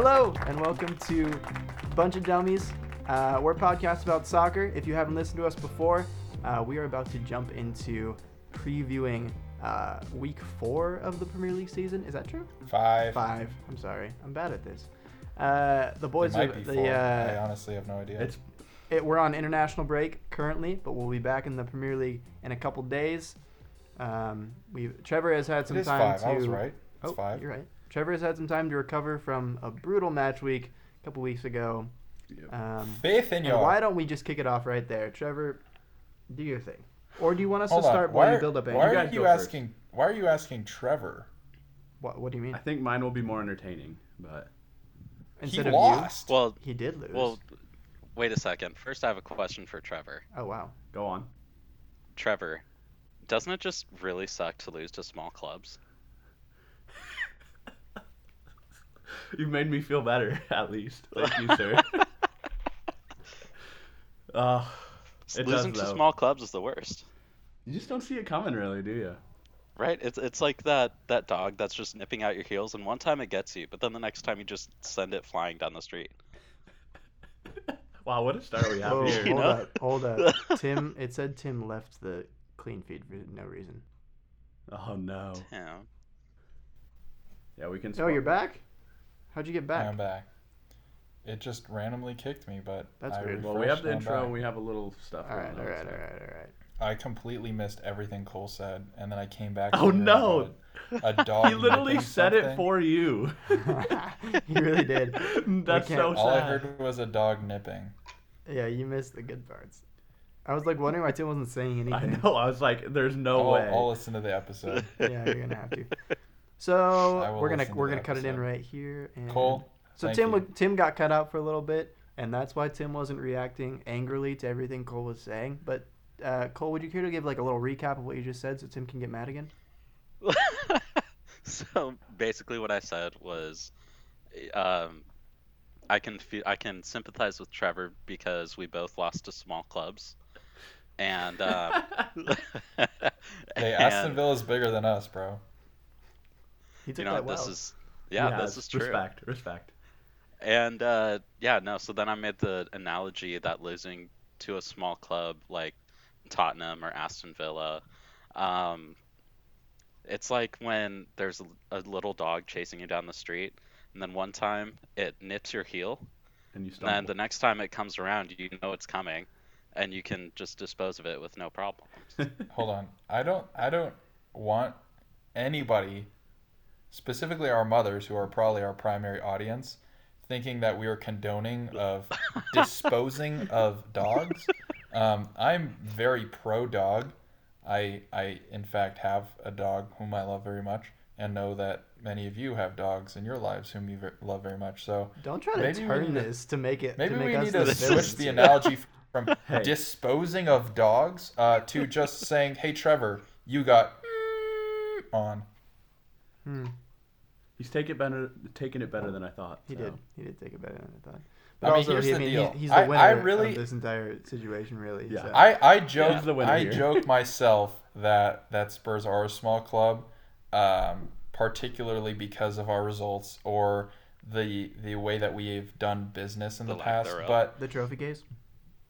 Hello and welcome to Bunch of Dummies. Uh, we're a podcast about soccer. If you haven't listened to us before, uh, we are about to jump into previewing uh, week four of the Premier League season. Is that true? Five. Five. I'm sorry. I'm bad at this. Uh, the It boys might are be the. four. I Uh, honestly have no idea. It's it, we're on international break currently, but we'll be back in the Premier League in a couple days. Um, we Trevor has had It some is time five. to. I was right. It's oh, five. You're right. Trevor has had some time to recover from a brutal match week a couple weeks ago. Um, Faith in and your. why don't we just kick it off right there, Trevor? Do your thing, or do you want us Hold to start Why while you are, build up? why? You are guys you go first. asking? Why are you asking Trevor? What, what do you mean? I think mine will be more entertaining, but Instead he of lost. Well, he did lose. well, wait a second. First, I have a question for Trevor. oh wow. go on. Trevor, doesn't it just really suck to lose to small clubs? You've made me feel better, at least. Thank you, sir. uh, It does, Losing to small clubs is the worst, you just don't see it coming, really, do you? right? It's it's like that that dog that's just nipping out your heels, and one time it gets you, but then the next time you just send it flying down the street. Wow, what a start we have Whoa, here. you hold know? up, hold up. Tim, it said Tim left the clean feed for no reason. Oh no. Yeah. Yeah, we can. Oh, you're swap. back. How'd you get back? I'm back. It just randomly kicked me, but That's I weird. Well, we have the intro back. and we have a little stuff. All right, all going on, right, all so- right, all right. I completely missed everything Cole said, and then I came back. Oh, no. A dog. He literally nipping said it for you. he really did. That's can't- so All I heard was a dog nipping. Yeah, you missed the good parts. I was like wondering why Tim wasn't saying anything. I know. I was like, "There's no I'll, way." I'll listen to the episode. Yeah, you're gonna have to. I So we're gonna to we're gonna cut it in right here. And Cole. So thank Tim you. Tim got cut out for a little bit, and that's why Tim wasn't reacting angrily to everything Cole was saying. But uh, Cole, would you care to give like a little recap of what you just said so Tim can get mad again? so basically, what I said was, um, I can fe- I can sympathize with Trevor because we both lost to small clubs, and um, Hey, and, Aston Villa's bigger than us, bro. He took you know that well. this is yeah, He this has. is true. Respect, respect. And uh, yeah, no. So then I made the analogy that losing to a small club like Tottenham or Aston Villa, um, it's like when there's a, a little dog chasing you down the street, and then one time it nips your heel, And you and then the next time it comes around, you know it's coming, and you can just dispose of it with no problem. Hold on. I don't I don't want anybody, specifically our mothers who are probably our primary audience, thinking that we are condoning of disposing of dogs. Um, I'm very pro dog. I I in fact have a dog whom I love very much and know that many of you have dogs in your lives whom you ver- love very much. So Don't try to turn need to- this to make it. Maybe to make we us need to villains switch the here. analogy from Hey. disposing of dogs uh, to just saying, "Hey, Trevor, you got on." Hmm, He's taking it better, taking it better than I thought. he so. did. He did take it better than I thought. I But mean, also, here's he, the I mean, deal. He's, he's the I- winner I really- of this entire situation, really. Yeah. so. I I joke He's the winner I here. joke myself that that Spurs are a small club, um, particularly because of our results or the the way that we've done business in The the, past. thereof. But the trophy case.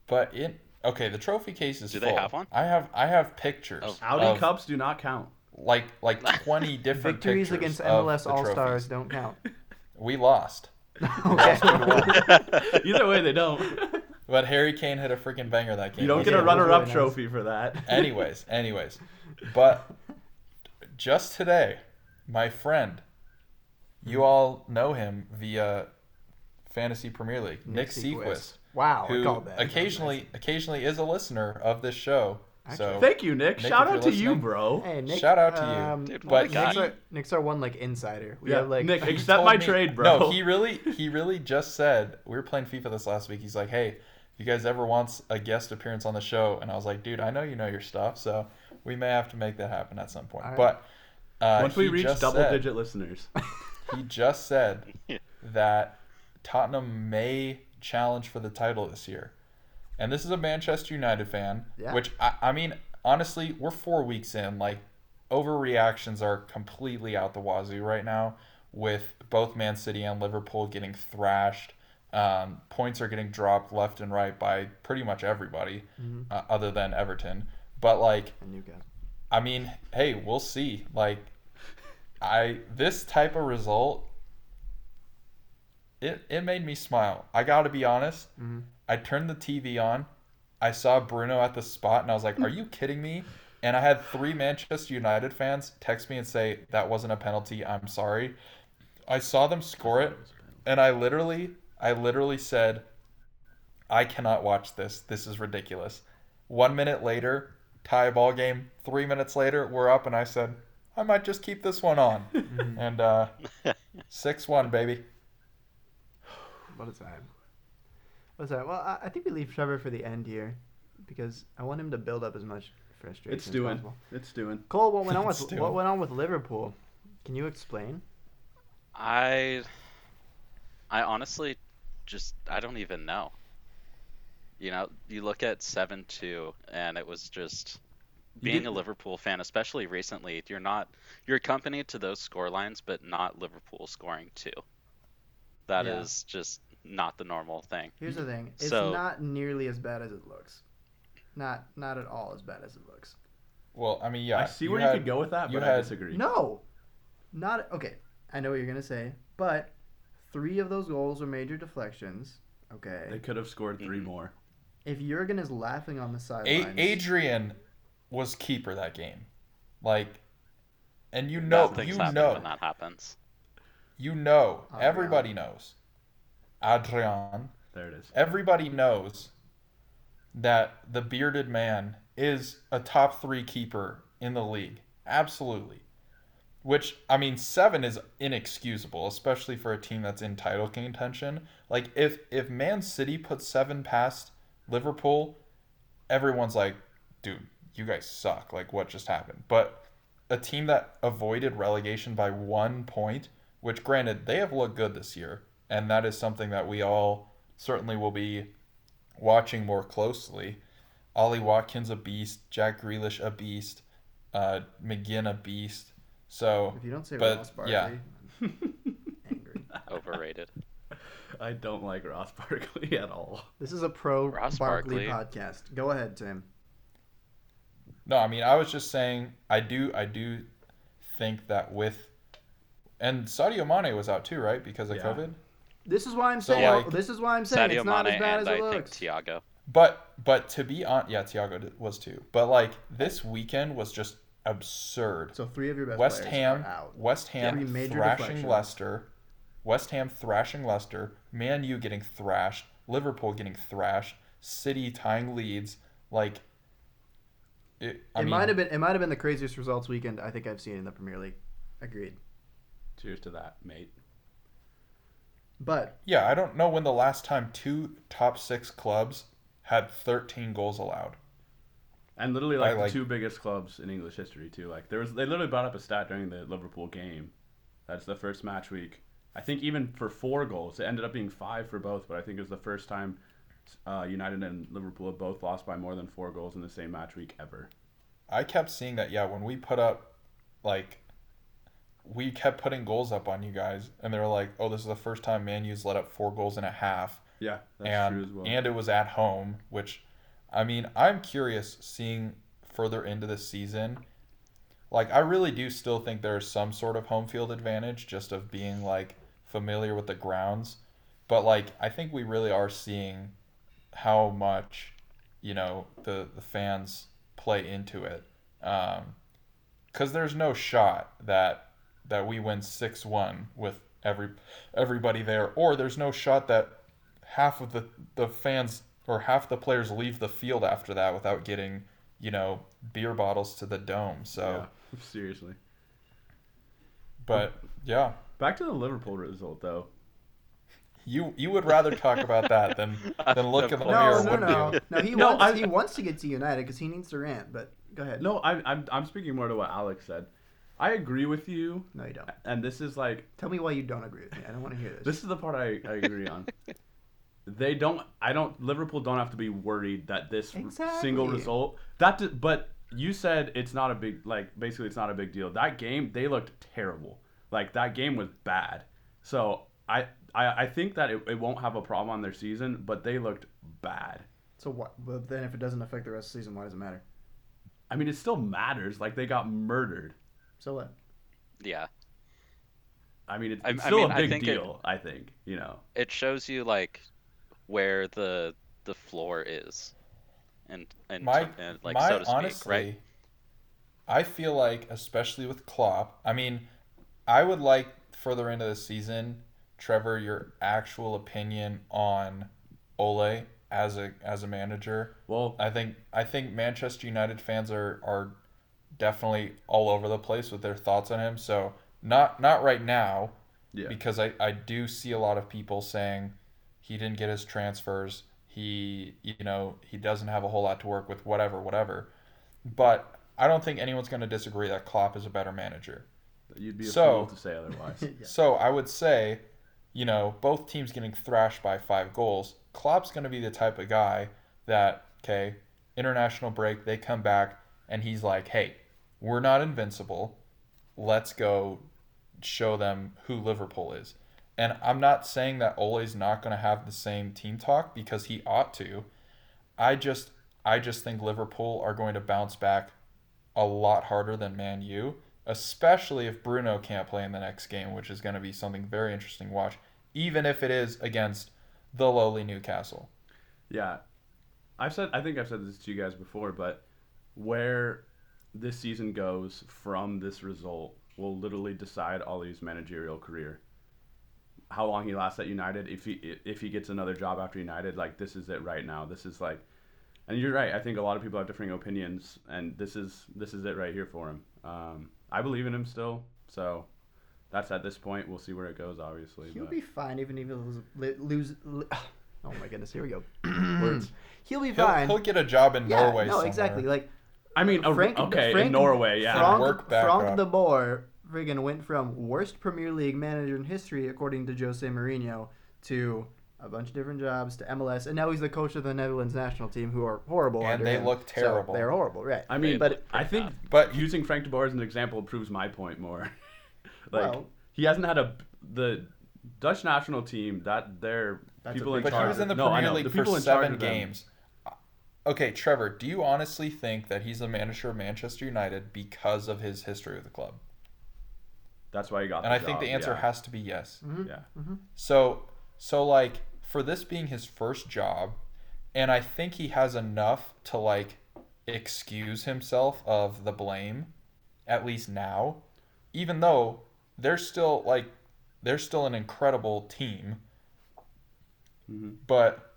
but it okay. The trophy case is Do they have one? I have I have pictures. Oh. Audi of Cups do not count. Like like twenty different Victories pictures against MLS the All Stars don't count. We lost. okay. Either way, they don't. But Harry Kane hit a freaking banger that game. You don't It get a Yeah, it was runner-up really nice. trophy for that. anyways, anyways. But just today, my friend, you hmm. all know him via Fantasy Premier League, Nick, Sequist, Wow, I who called that. occasionally occasionally is a listener of this show. So Thank you, Nick. Nick, Shout out to you, bro. Hey, Nick, Shout out to you. um, Dude, but Nick's, our, Nick's our one like insider. We Yeah, have like Nick, accept my me- trade, bro. No, he really he really just said we were playing FIFA this last week. He's like, hey, you guys ever wants a guest appearance on the show, and I was like, dude, I know you know your stuff, so we may have to make that happen at some point. All right. But uh, Once we reach double said- digit listeners. he just said that Tottenham may challenge for the title this year. And this is a Manchester United fan, Yeah. which I, I mean, honestly, we're four weeks in. Like, overreactions are completely out the wazoo right now. with both Man City and Liverpool getting thrashed. Um, points are getting dropped left and right by pretty much everybody, uh, other than Everton. But like, I mean, hey, we'll see. Like, I this type of result, it it made me smile. I got to be honest. I turned the TV on. I saw Bruno at the spot, and I was like, "Are you kidding me?" And I had three Manchester United fans text me and say that wasn't a penalty. I'm sorry. I saw them score it, and I literally, I literally said, "I cannot watch this. This is ridiculous." One minute later, tie ball game. Three minutes later, we're up, and I said, "I might just keep this one on." and uh, six one, baby. What a time. What a time. Well, I, I think we leave Trevor for the end here because I want him to build up as much frustration It's as doing. possible. It's doing. Cole, what went on with what went on with Liverpool? Can you explain? I I honestly just I don't even know. You know, you look at 7-2 and it was just being a Liverpool fan, especially recently, you're not you're accompanied to those score lines but not Liverpool scoring two. That is Yeah. just not the normal thing. Here's the thing. It's So- not nearly as bad as it looks. Not not at all as bad as it looks. Well, I mean, yeah. I see you where had- you could go with that, you but I disagree. No. Not okay. I know what you're gonna say, but three of those goals were major deflections. Okay. They could have scored 3 Mhm. more. if Jurgen is laughing on the A- sidelines, Adrian was keeper that game, like, and you know, things you know, when that happens. you know, Adrian. everybody knows. Adrian, There it is. everybody knows that the bearded man is a top three keeper in the league. Absolutely. Which I mean, seven is inexcusable, especially for a team that's in title contention. Like if if Man City puts seven past Liverpool, everyone's like, dude, you guys suck. Like what just happened? But a team that avoided relegation by one point, which granted they have looked good this year, and that is something that we all certainly will be watching more closely. Ollie Watkins a beast, Jack Grealish a beast, uh, McGinn a beast. So if you don't say but, Ross Barkley, yeah. I'm angry. Overrated. I don't like Ross Barkley at all. This is a pro Ross Barkley, Barkley. podcast. Go ahead, Tim. No, I mean I was just saying I do I do think that with and Sadio Mane was out too, right? Because of Yeah. COVID. This is why I'm So, saying. like- this is why I'm saying Sadio it's not Mane as bad and as I it think looks. Thiago. But but to be on yeah, Thiago did- was too. But like this weekend was just absurd. So three of your best West players Ham, are out. West Three Ham major thrashing. Leicester, West Ham thrashing Leicester, Man U getting thrashed, Liverpool getting thrashed, City tying leads. Like, it, I it mean, might have been. It might have been the craziest results weekend I think I've seen in the Premier League. Agreed. Cheers to that, mate. But yeah, I don't know when the last time two top six clubs had 13 goals allowed. And literally I like the like- two biggest clubs in English history too. Like there was they literally brought up a stat during the Liverpool game. That's the first match week. I think even for four goals, it ended up being five for both. But I think it was the first time uh, United and Liverpool have both lost by more than four goals in the same match week ever. I kept seeing that. Yeah, when we put up, like, we kept putting goals up on you guys, and they were like, "Oh, this is the first time Man U's let up four goals in a half." Yeah, that's and true as well. and it was at home, which I mean, I'm curious seeing further into the season. Like I really do still think there's some sort of home field advantage just of being like familiar with the grounds. But like I think we really are seeing how much, you know, the the fans play into it. Um cuz there's no shot that that we win 6-1 with every everybody there or there's no shot that half of the the fans or half the players leave the field after that without getting you know beer bottles to the dome so yeah, seriously. but yeah Back to the Liverpool result though. you you would rather talk about that than than look in the no, mirror no, wouldn't no, you no. He No, wants. I- he wants to get to United because he needs to rant. But go ahead. No, I, I'm I'm speaking more to what Alex said. I agree with you, no, you don't. and this is like Tell me why you don't agree with me. I don't want to hear this. This is the part I, I agree on. They don't. I don't. Liverpool don't have to be worried that this r- single Exactly. result. That. d- But you said it's not a big. Like basically, it's not a big deal. That game, they looked terrible. Like that game was bad. So I I, I think that it, it won't have a problem on their season, but they looked bad. So what? But then if it doesn't affect the rest of the season, why does it matter? I mean, it still matters. Like they got murdered. So what? Yeah. I mean, it's, it's I still mean, a I big think it- deal. I think you know. It shows you like where the the floor is, and and, my and like my so to speak, honestly, right? I feel like especially with Klopp. I mean, I would like further into the season, Trevor, your actual opinion on Ole as a as a manager. Well, I think I think Manchester United fans are are definitely all over the place with their thoughts on him. So not not right now yeah. because I, I do see a lot of people saying he didn't get his transfers. He you know he doesn't have a whole lot to work with. Whatever whatever. But I don't think anyone's going to disagree that Klopp is a better manager. You'd be a So- fool to say otherwise. Yeah. So I would say, you know, both teams getting thrashed by five goals. Klopp's going to be the type of guy that, okay, international break, they come back, and he's like, hey, we're not invincible. Let's go show them who Liverpool is. And I'm not saying that Ole's not going to have the same team talk because he ought to. I just I just think Liverpool are going to bounce back a lot harder than Man U, especially if Bruno can't play in the next game, which is going to be something very interesting to watch, even if it is against the lowly Newcastle. Yeah, I've said. I think I've said this to you guys before, but where this season goes from this result will literally decide Ole's managerial career. How long he lasts at United, if he if he gets another job after United, like this is it right now. This is like, and you're right. I think a lot of people have differing opinions, and this is this is it right here for him. Um, I believe in him still, so that's at this point. We'll see where it goes. Obviously, He'll but- be fine even if he lose. lose li- oh my goodness! Here we go. Words. He'll be He'll, fine. he'll get a job in yeah, Norway no, somewhere. exactly. Like I mean, a- Frank, okay, Frank, in Norway, yeah. Frank, Work back Frank up. de Boer friggin' went from worst Premier League manager in history, according to Jose Mourinho, to a bunch of different jobs to MLS, and now he's the coach of the Netherlands national team, who are horrible. And under they him. look So terrible. they're horrible, right? I mean, but I think But- but using Frank de Boer as an example proves my point more. like Well- he hasn't had a the Dutch national team that they're people a in big But he was in the no, Premier know, League the for people in charge seven of them- games. Okay, Trevor, do you honestly think that he's the manager of Manchester United because of his history with the club? That's why he got. And the I think the answer yeah. has to be yes. Yeah, So so like for this being his first job, and I think he has enough to like excuse himself of the blame, at least now, even though they're still like they're still an incredible team. Mm-hmm. But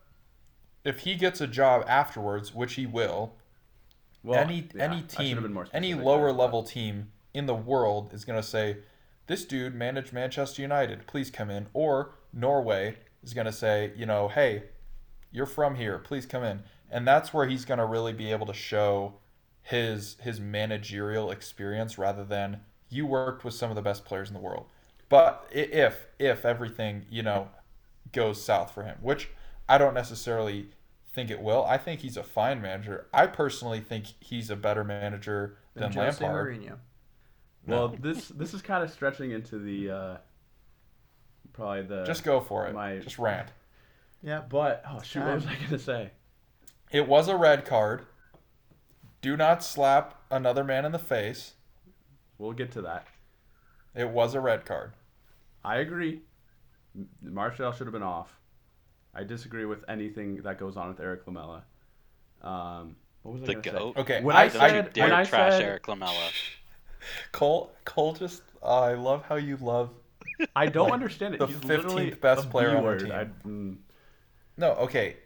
if he gets a job afterwards, which he will, well, any yeah, any team, have been more any lower level team in the world is going to say, "This dude managed Manchester United. Please come in." Or Norway is going to say, "You know, hey, you're from here. Please come in." And that's where he's going to really be able to show his his managerial experience rather than you worked with some of the best players in the world. But if if everything you know goes south for him, which I don't necessarily think it will. I think he's a fine manager. I personally think he's a better manager than Jose Lampard. Mourinho. Well, this this is kind of stretching into the uh, probably the Just go for it. my- Just rant. Yeah, But oh shoot, what was time. I gonna say? It was a red card. Do not slap another man in the face. We'll get to that. It was a red card. I agree. M- Martial should have been off. I disagree with anything that goes on with Erik Lamela. Um, what was I The gonna say? goat. Okay, When I, I Don't you said- dare when I trash said- Erik Lamela. Cole Cole just uh, I love how you love I don't Like, understand it. the 15th best player on our B-word. team. I, mm, No, okay.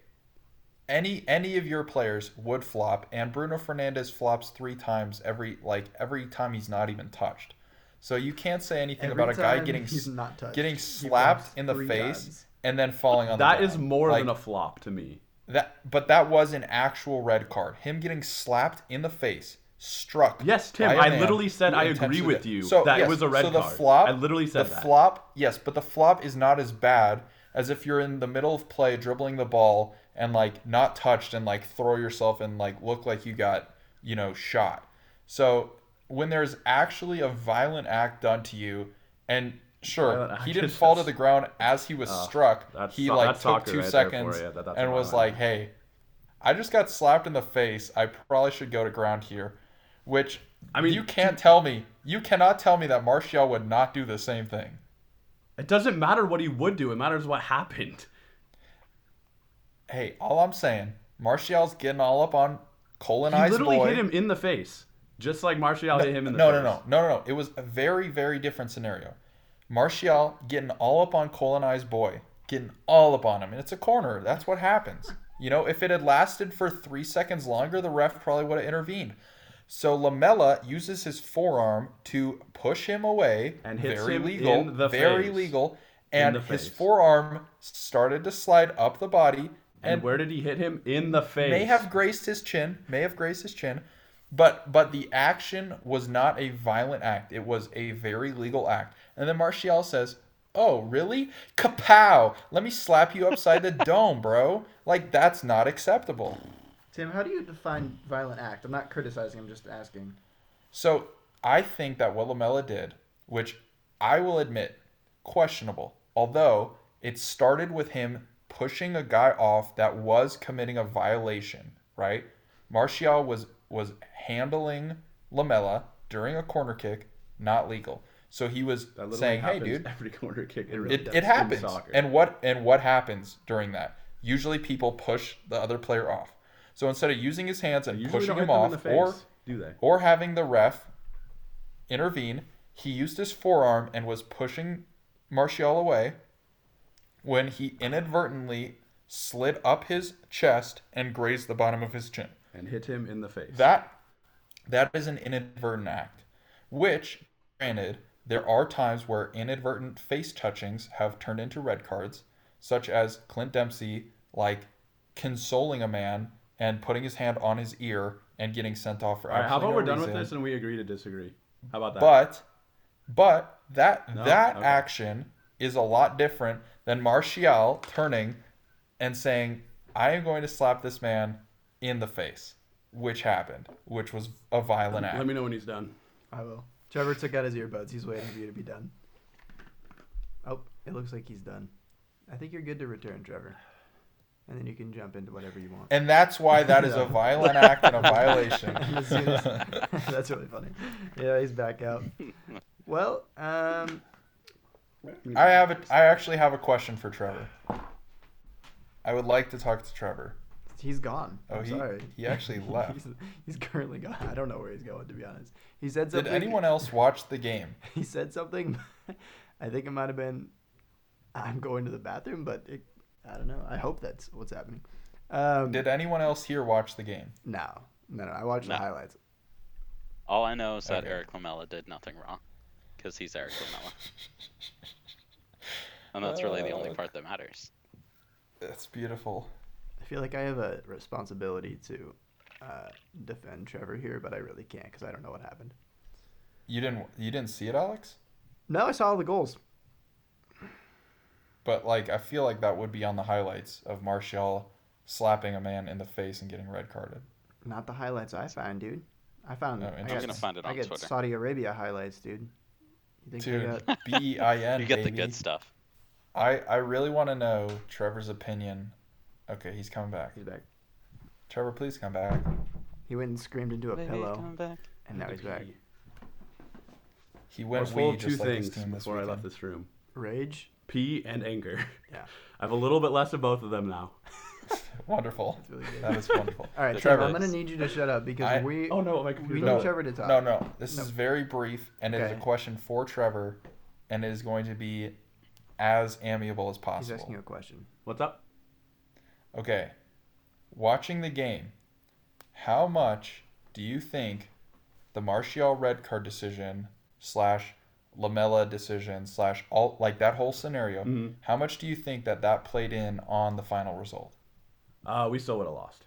Any any of your players would flop, and Bruno Fernandes flops three times every like every time he's not even touched. So you can't say anything Every about a guy getting he's not touched, getting slapped in the face times. And then falling on that is more Like, than a flop to me. that. But that was an actual red card. Him getting slapped in the face, struck. Yes, Tim, I literally said I agree with did- you So that it yes, was a red so the card. Flop, I literally said the that. flop. Yes, but the flop is not as bad as if you're in the middle of play dribbling the ball and like not touched and like throw yourself and like look like you got you know shot. So when there's actually a violent act done to you and sure he didn't fall to the ground as he was Uh, struck. He like took two right seconds you, that- that's and was like, "Hey, I just got slapped in the face. I probably should go to ground here." Which I mean, you can't tell me. You cannot tell me that Martial would not do the same thing. It doesn't matter what he would do. It matters what happened. Hey, all I'm saying, Martial's getting all up on He literally boy. hit him in the face, just like Martial hit him in the no, face. no, no, no, no, no. It was a very, very different scenario. Martial getting all up on colonized boy, getting all up on him, and it's a corner. That's what happens. You know, if it had lasted for three seconds longer, the ref probably would have intervened. So Lamela uses his forearm to push him away, And hits very him legal, in the very face. legal, and his forearm started to slide up the body, And, and where did he hit him? In the face. may have graced his chin, may have graced his chin, but but the action was not a violent act. It was a very legal act. And then Martial says, "Oh, really? Kapow! Let me slap you upside the dome, bro. Like that's not acceptable." Tim, how do you define violent act? I'm not criticizing. I'm just asking. So I think that what Lamela did, which I will admit, questionable, although it started with him pushing a guy off that was committing a violation, right? Martial was was handling Lamela during a corner kick, not legal. So he was saying, "Hey, dude, every corner kick. It, it, does it in happens." And what and what happens during that? Usually, people push the other player off. So instead of using his hands and pushing him off, or do they? or having the ref intervene, he used his forearm and was pushing Martial away when he inadvertently slid up his chest and grazed the bottom of his chin. And hit him in the face. That that is an inadvertent act, which granted there are times where inadvertent face touchings have turned into red cards, such as Clint Dempsey like consoling a man and putting his hand on his ear and getting sent off for All right, how about absolutely we're no done with this and we agree to disagree? How about that? But but that No? that Okay. action is a lot different than Martial turning and saying, "I am going to slap this man in the face," which happened, which was a violent act. let me know when he's done. I will. Trevor took out his earbuds. He's waiting for you to be done. Oh, it looks like he's done. I think you're good to return, Trevor. And then you can jump into whatever you want. and that's why that is a violent act and a violation. And as as- that's really funny. Yeah, he's back out. Well, um, I have a, I actually have a question for Trevor. I would like to talk to Trevor. He's gone. Oh, I'm he sorry. he actually left. he's, he's currently gone. I don't know where he's going to be honest. He said something. Did anyone else watch the game? He said something. I think it might have been, "I'm going to the bathroom," but it, I don't know. I hope that's what's happening. Um, Did anyone else here watch the game? no, no, no. I watched No. the highlights. All I know is that Okay. Erik Lamela did nothing wrong, because he's Erik Lamela, and that's really the only part that matters. That's beautiful. I feel like I have a responsibility to uh, defend Trevor here, but I really can't because I don't know what happened. You didn't you didn't see it, Alex? No, I saw all the goals. But like I feel like that would be on the highlights of Martial slapping a man in the face and getting red carded. Not the highlights I found, dude. I found. Oh, I I'm got, gonna find it I get Twitter. Saudi Arabia highlights, dude. You think Dude, I got? B E I N. You get the good stuff. I I really want to know Trevor's opinion. Okay, he's coming back. He's back. Trevor, please come back. He went and screamed into a Baby, pillow, come back. and now he's back. He I went was full wee of two just like his things team this before I left this room: Rage. pee and anger. Yeah. I have a little bit less of both of them now. Wonderful. That's really good. That is wonderful. All right, The Trevor. I'm gonna need you to shut up because I- we Oh no, my we computer. need No. Trevor to talk. No, no. This No. is very brief, and it is a Okay. question for Trevor, and it is going to be as amiable as He's possible. asking you a question. What's up? Okay. Watching the game, how much do you think the Martial red card decision slash Lamela decision slash all like that whole scenario? Mhm. How much do you think that that played in on the final result? Uh, we still would have lost.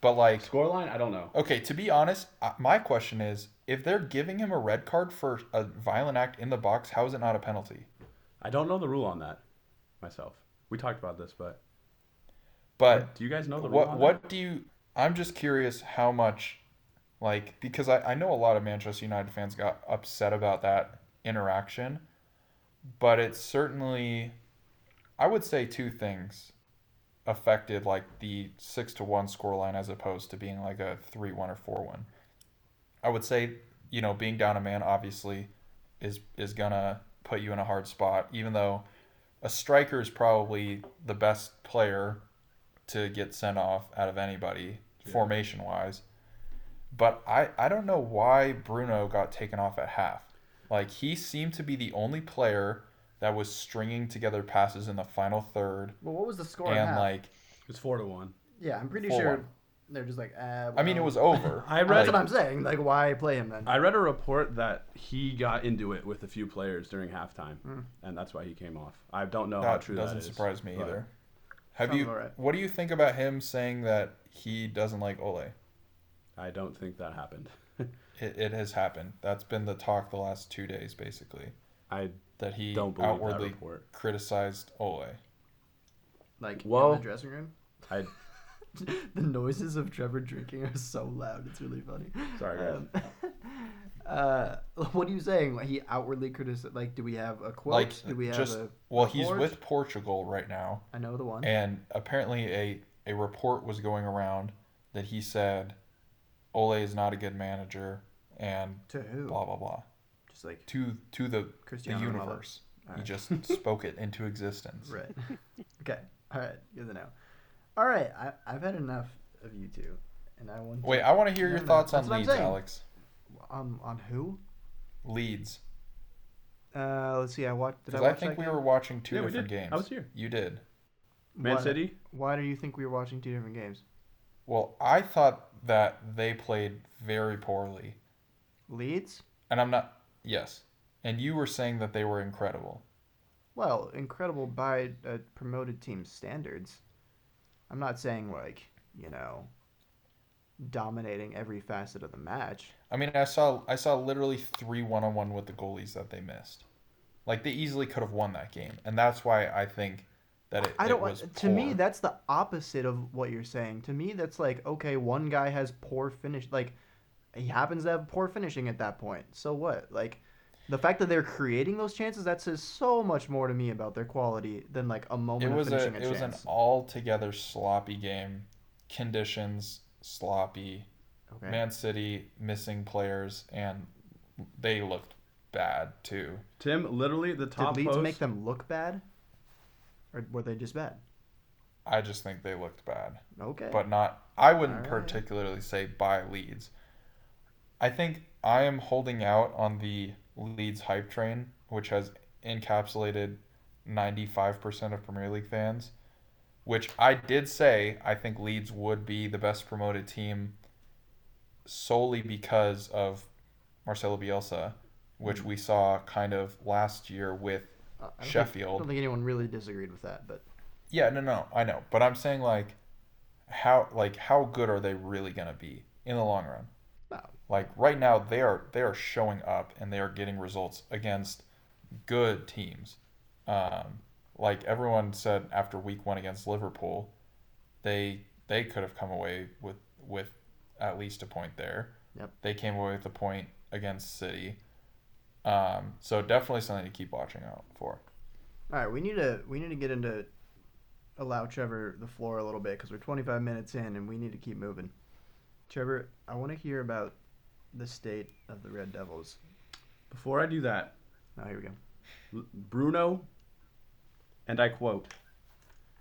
But like, Scoreline, I don't know. okay, to be honest, uh, my question is, if they're giving him a red card for a violent act in the box, how is it not a penalty? I don't know the rule on that myself. We talked about this, but But do you guys know the what what do you i'm just curious how much like because I, I know a lot of manchester united fans got upset about that interaction but it certainly, I would say two things affected like the six to one scoreline as opposed to being like a three one or four one. I would say, you know, being down a man obviously is is gonna put you in a hard spot, even though a striker is probably the best player to get sent off out of anybody Yeah. formation wise. But I, I don't know why Bruno got taken off at half. Like he seemed to be the only player that was stringing together passes in the final third Well, what was the score? and like It's four to one. yeah, I'm pretty sure on. they're just like. Uh, I mean it was over. I That's read what I'm saying. Like, why play him then? I read a report that he got into it with a few players during halftime, Hmm. and that's why he came off. I don't know how that true doesn't that is. surprise me but either. Have you alright. what do you think about him saying that he doesn't like Ole? I don't think that happened. It, it has happened. That's been the talk the last two days, basically. I That he don't believe that outwardly criticized Ole. Like Whoa. in the dressing room. I the noises of Trevor drinking are so loud. It's really funny. Sorry, guys. Um, uh, what are you saying? Like, He outwardly criticized. Like, do we have a quote? Like do we have just a? well, he's report? with Portugal right now, I know the one. and apparently a a report was going around that he said Ole is not a good manager and to who? blah blah blah Just like to to the the Cristiano universe. He just spoke it into existence. Right. okay. All right. Good to know. All right. I, I've had enough of you two, and I want. Wait, I want to hear your thoughts on Leeds. Alex. On on who? Leeds, Uh, let's see. I watched. Did I because I, think that we game? were watching two Yeah, we different did. games. I was here. You did. Man Why- City. Why do you think we were watching two different games? Well, I thought that they played very poorly, Leeds. and I'm not. Yes, and you were saying that they were incredible. Well, incredible by a promoted team's standards. I'm not saying like you know, dominating every facet of the match. I mean, I saw I saw literally three one on one with the goalies that they missed. Like they easily could have won that game, and that's why I think that it, I don't it was To me, that's the opposite of what you're saying. To me, that's like okay, one guy has poor finish. Like he happens to have poor finishing at that point. So what? Like the fact that they're creating those chances that says so much more to me about their quality than like a moment it was of a finishing a, it was an altogether sloppy game. Conditions sloppy. okay. Man City missing players, and they looked bad too. Tim, literally the top. Did top Leeds post. make them look bad, or were they just bad? I just think they looked bad. Okay. but not I wouldn't Alright. particularly say buy Leeds. I think I am holding out on the Leeds hype train, which has encapsulated 95% of Premier League fans, which I did say I think Leeds would be the best promoted team solely because of Marcelo Bielsa, which we saw kind of last year with Uh, I don't think- I don't think anyone really disagreed with that, but Yeah, no, no, I know, but I'm saying like, how like how good are they really gonna be in the long run? no. Like right now, they are they are showing up and they are getting results against good teams. Um, like everyone said after week one against Liverpool, they they could have come away with with at least a point there. Yep. They came away with a point against City. Um, so definitely something to keep watching out for. All right, we need to we need to get into allow Trevor the floor a little bit because we're 25 minutes in and we need to keep moving. Trevor, I want to hear about the state of the Red Devils. Before I do that, Oh, here we go. L- Bruno, and I quote: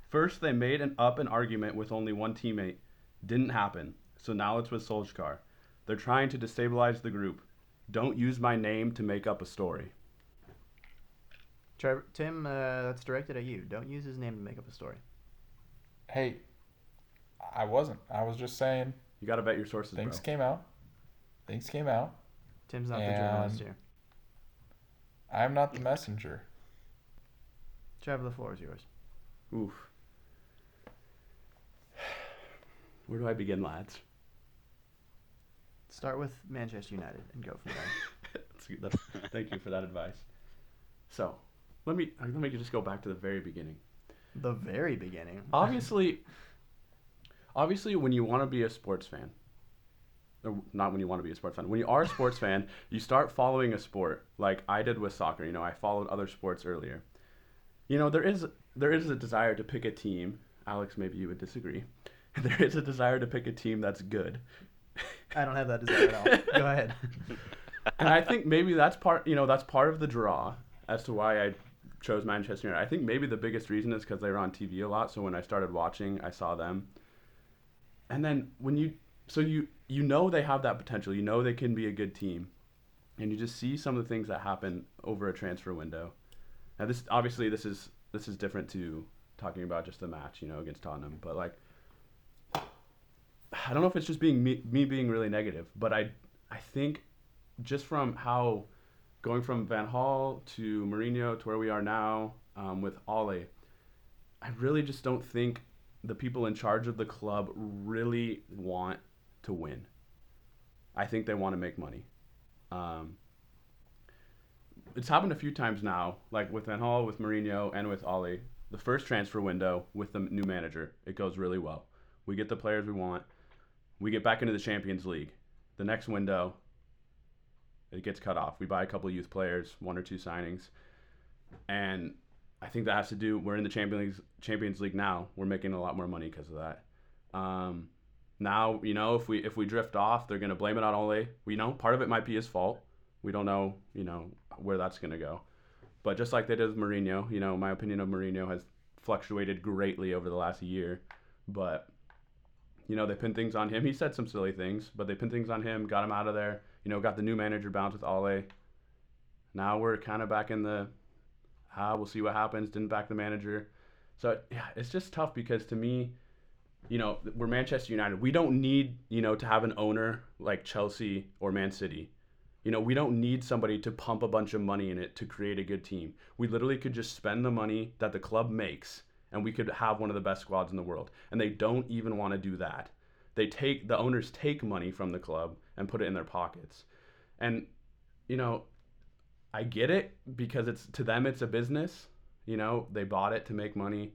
First, they made an up an argument with only one teammate. Didn't happen. So now it's with Solskjaer. They're trying to destabilize the group. Don't use my name to make up a story. Trevor, Tim, uh, that's directed at you. Don't use his name to make up a story. Hey, I wasn't. I was just saying You got to bet your sources, things bro. came out. Things came out. Tim's not the journalist here. I'm not the messenger. Trevor, the floor is yours. Oof. Where do I begin, lads? Start with Manchester United and go from there. That's. That's- thank you for that advice. So, let me let me just go back to the very beginning. the very beginning. obviously obviously when you want to be a sports fan or not when you want to be a sports fan. When you are a sports fan, you start following a sport like I did with soccer. You know, I followed other sports earlier. You know, there is there is a desire to pick a team. Alex, maybe you would disagree. There is a desire to pick a team that's good. I don't have that desire at all. Go ahead. and I think maybe that's part, you know, that's part of the draw as to why I chose Manchester United. I think maybe the biggest reason is because they were on TV a lot. So when I started watching, I saw them. And then when you, so you you know they have that potential. You know they can be a good team, and you just see some of the things that happen over a transfer window. Now this obviously this is this is different to talking about just the match, you know, against Tottenham, but like I don't know if it's just being me, me being really negative, but I I think just from how going from Van Gaal to Mourinho to where we are now um, with Ole, I really just don't think the people in charge of the club really want to win. I think they want to make money. Um, it's happened a few times now, like with Van Gaal, with Mourinho, and with Ole. The first transfer window with the new manager, it goes really well. We get the players we want. We get back into the Champions League. The next window, it gets cut off. We buy a couple of youth players, one or two signings, and I think that has to do. We're in the Champions League, Champions League now. We're making a lot more money because of that. Um, now you know if we if we drift off, they're gonna blame it on Ole. We know part of it might be his fault. We don't know you know where that's gonna go, but just like they did with Mourinho, you know my opinion of Mourinho has fluctuated greatly over the last year, but you know they pinned things on him. He said some silly things, but they pinned things on him, got him out of there. You know, got the new manager bounce with Ole. Now we're kind of back in the ah, we'll see what happens. Didn't back the manager, so yeah, it's just tough because to me you know, we're Manchester United. We don't need, you know, to have an owner like Chelsea or Man City. You know, we don't need somebody to pump a bunch of money in it to create a good team. We literally could just spend the money that the club makes and we could have one of the best squads in the world. And they don't even want to do that. They take the owners take money from the club and put it in their pockets. And you know, I get it because it's to them it's a business. You know, they bought it to make money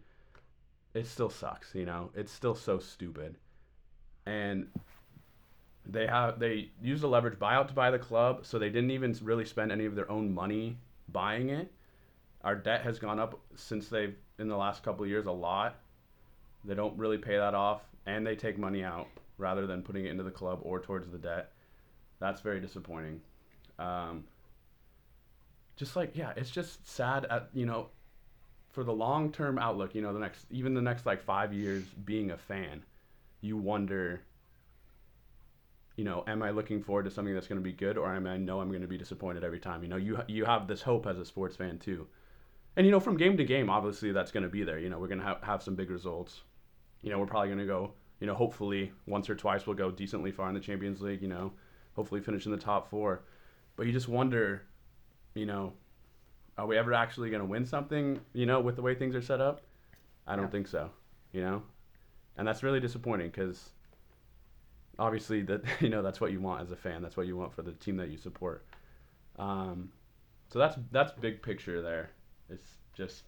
it still sucks, you know. It's still so stupid. And they have they used a leverage buyout to buy the club, so they didn't even really spend any of their own money buying it. Our debt has gone up since they've in the last couple of years a lot. They don't really pay that off, and they take money out rather than putting it into the club or towards the debt. That's very disappointing. Um, just like yeah, it's just sad. At you know, for the long term outlook, you know, the next even the next like five years being a fan, you wonder, you know, am I looking forward to something that's going to be good, or am I know I'm going to be disappointed every time? You know, you you have this hope as a sports fan too, and you know, from game to game, obviously that's going to be there. You know, we're going to have have some big results. You know, we're probably going to go. You know, hopefully once or twice we'll go decently far in the Champions League. You know, hopefully finish in the top four, but you just wonder, you know, are we ever actually going to win something, you know, with the way things are set up? I don't yeah. think so, you know? And that's really disappointing because obviously that you know that's what you want as a fan. That's what you want for the team that you support. Um, so that's that's big picture there. It's just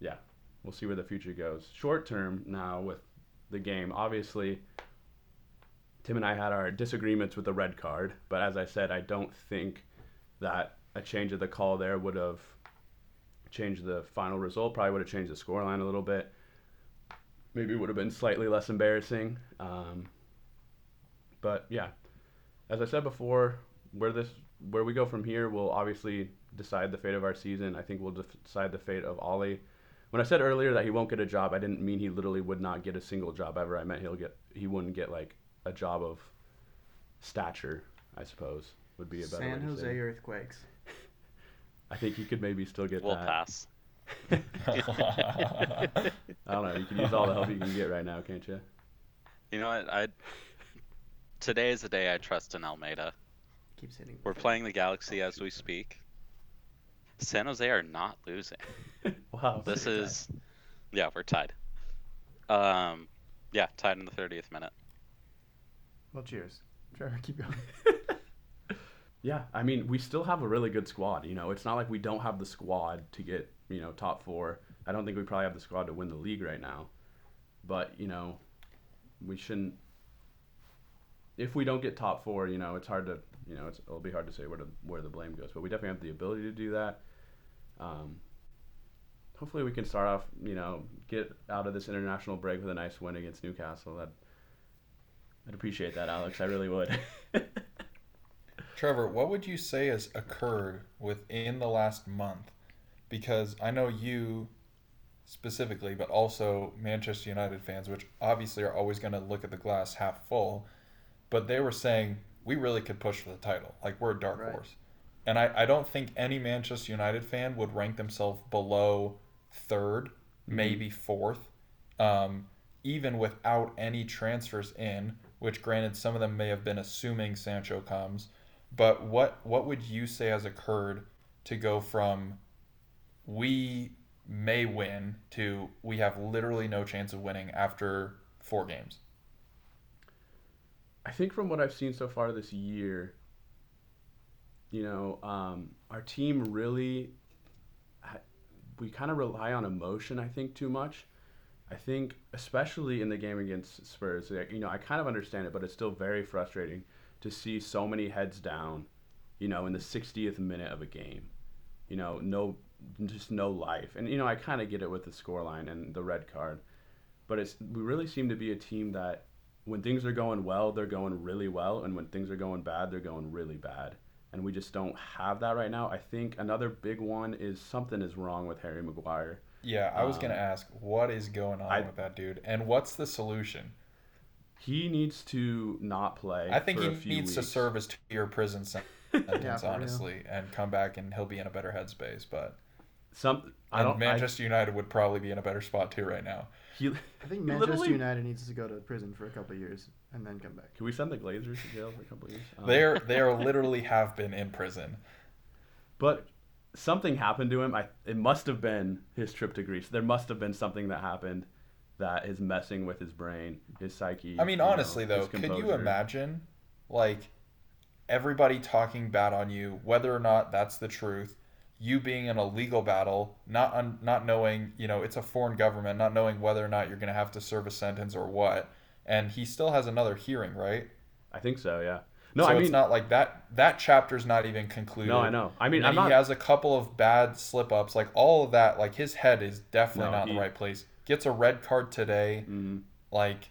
yeah, we'll see where the future goes. Short term now with the game, obviously Tim and I had our disagreements with the red card, but as I said, I don't think that a change of the call there would have changed the final result. Probably would have changed the scoreline a little bit. Maybe it would have been slightly less embarrassing. Um, but yeah, as I said before, where this where we go from here will obviously decide the fate of our season. I think we'll decide the fate of Ole. When I said earlier that he won't get a job, I didn't mean he literally would not get a single job ever. I meant he'll get he wouldn't get like a job of stature. I suppose would be a better. San Jose Earthquakes. I think he could maybe still get we'll that. pass. I don't know. You can use all the help you can get right now, can't you? You know what? I today is the day I trust in Almeyda. Keeps hitting. We're playing the Galaxy as we speak. San Jose are not losing. wow. This is, yeah, we're tied. Um, yeah, tied in the 30th minute. Well, cheers. Trevor, keep going. Yeah, I mean, we still have a really good squad. You know, it's not like we don't have the squad to get you know top four. I don't think we probably have the squad to win the league right now, but you know, we shouldn't. if we don't get top four, you know, it's hard to, you know, it'll be hard to say where to, where the blame goes. But we definitely have the ability to do that. Um, hopefully, we can start off, you know, get out of this international break with a nice win against Newcastle. That I'd appreciate that, Alex. I really would. Trevor, what would you say has occurred within the last month? Because I know you specifically, but also Manchester United fans, which obviously are always going to look at the glass half full, but they were saying we really could push for the title. Like we're a dark Right. horse. And I, I don't think any Manchester United fan would rank themselves below 3rd maybe fourth, um, even without any transfers in. Which, granted, some of them may have been assuming Sancho comes. But what what would you say has occurred to go from we may win to we have literally no chance of winning after four games? I think from what I've seen so far this year, you know, um, our team really, we kind of rely on emotion, I think, too much. I think, especially in the game against Spurs, you know, I kind of understand it, but it's still very frustrating to see so many heads down, you know, in the 60th minute of a game. You know, no, just no life. And, you know, I kind of get it with the scoreline and the red card. But it's, we really seem to be a team that when things are going well, they're going really well, and when things are going bad, they're going really bad. And we just don't have that right now. I think another big one is something is wrong with Harry Maguire. Yeah, I was gonna Um, ask what is going on I- with that dude, and what's the solution? He needs to not play. I think for he a few needs to serve his two-year prison sentence, Yeah, honestly, and come back and he'll be in a better headspace. But Some I and don't. Manchester United would probably be in a better spot too right now. I, he, I think Manchester United needs to go to prison for a couple of years and then come back. can we send the Glazers to jail for a couple of years? Um, They're they are literally have been in prison. But something happened to him. I it must have been his trip to Greece. There must have been something that happened that is messing with his brain, his psyche. I mean, you know, honestly though, could you imagine like everybody talking bad on you, whether or not that's the truth? You being in a legal battle, not un- not knowing, you know, it's a foreign government, not knowing whether or not you're going to have to serve a sentence or what, and he still has another hearing, right? I think so. Yeah. No, so I mean, it's not like that. That chapter's not even concluded. no, I know. I mean, I'm he not. has a couple of bad slip ups, like all of that. Like his head is definitely No, not in the right place. Gets a red card today. Mhm. Like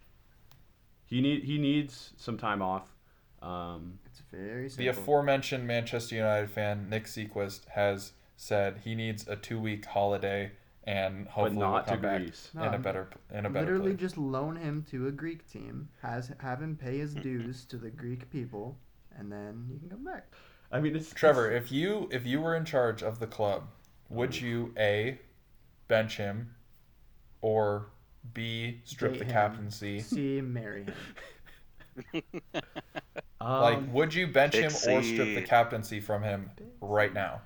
He need he needs some time off. Um, It's very the aforementioned Manchester United fan Nick Sequist has said he needs a two week holiday and but hopefully will not to come back Greece. No, in a better in a better Literally, place. just loan him to a Greek team, has have him pay his dues to the Greek people, and then he can come back. I mean, it's Trevor, it's- if you if you were in charge of the club, would you a bench him or b strip Date the him. captaincy? See, marry him. like, um, would you bench him or strip the captaincy from him right now?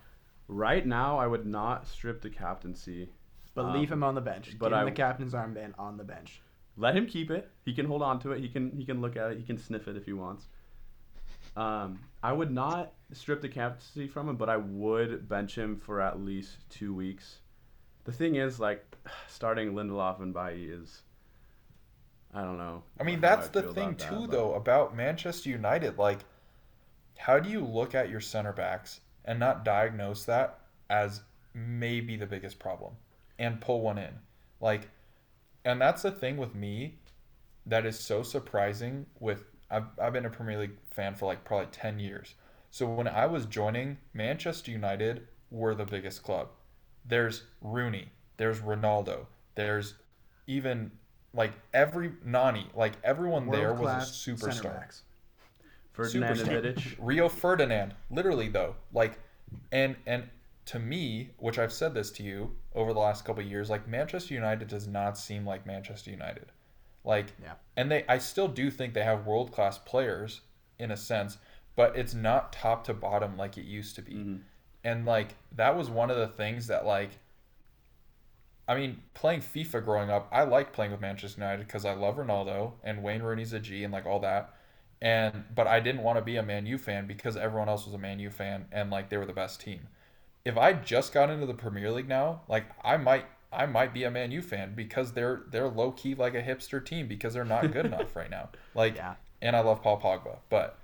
Right now, I would not strip the captaincy. But Um, leave him on the bench. but Give him I- the captain's armband on the bench. Let him keep it. He can hold on to it. He can he can look at it. He can sniff it if he wants. Um, I would not strip the captaincy from him, but I would bench him for at least two weeks. The thing is, like, starting Lindelof and Bailly is, I don't know. I mean, that's I the thing about that, too, though, about Manchester United. Like, how do you look at your center backs and not diagnose that as maybe the biggest problem and pull one in? Like, and that's the thing with me that is so surprising. With I've I've been a Premier League fan for like probably ten years. So when I was joining, Manchester United were the biggest club. There's Rooney, there's Ronaldo, there's even like every Nani, like everyone there was a superstar. backs. Ferdinand and Superstar. Vidic. Rio Ferdinand, literally though, like, and and to me, which I've said this to you over the last couple of years, like Manchester United does not seem like Manchester United, like, Yeah. and they, I still do think they have world class players in a sense, but it's not top to bottom like it used to be, Mhm. and like that was one of the things that like. I mean, playing FIFA growing up, I liked playing with Manchester United because I love Ronaldo and Wayne Rooney's a G and like all that and but I didn't want to be a Man U fan because everyone else was a Man U fan and like they were the best team. If I just got into the Premier League now, like I might I might be a Man U fan because they're they're low key like a hipster team because they're not good enough right now. Like Yeah. and I love Paul Pogba, but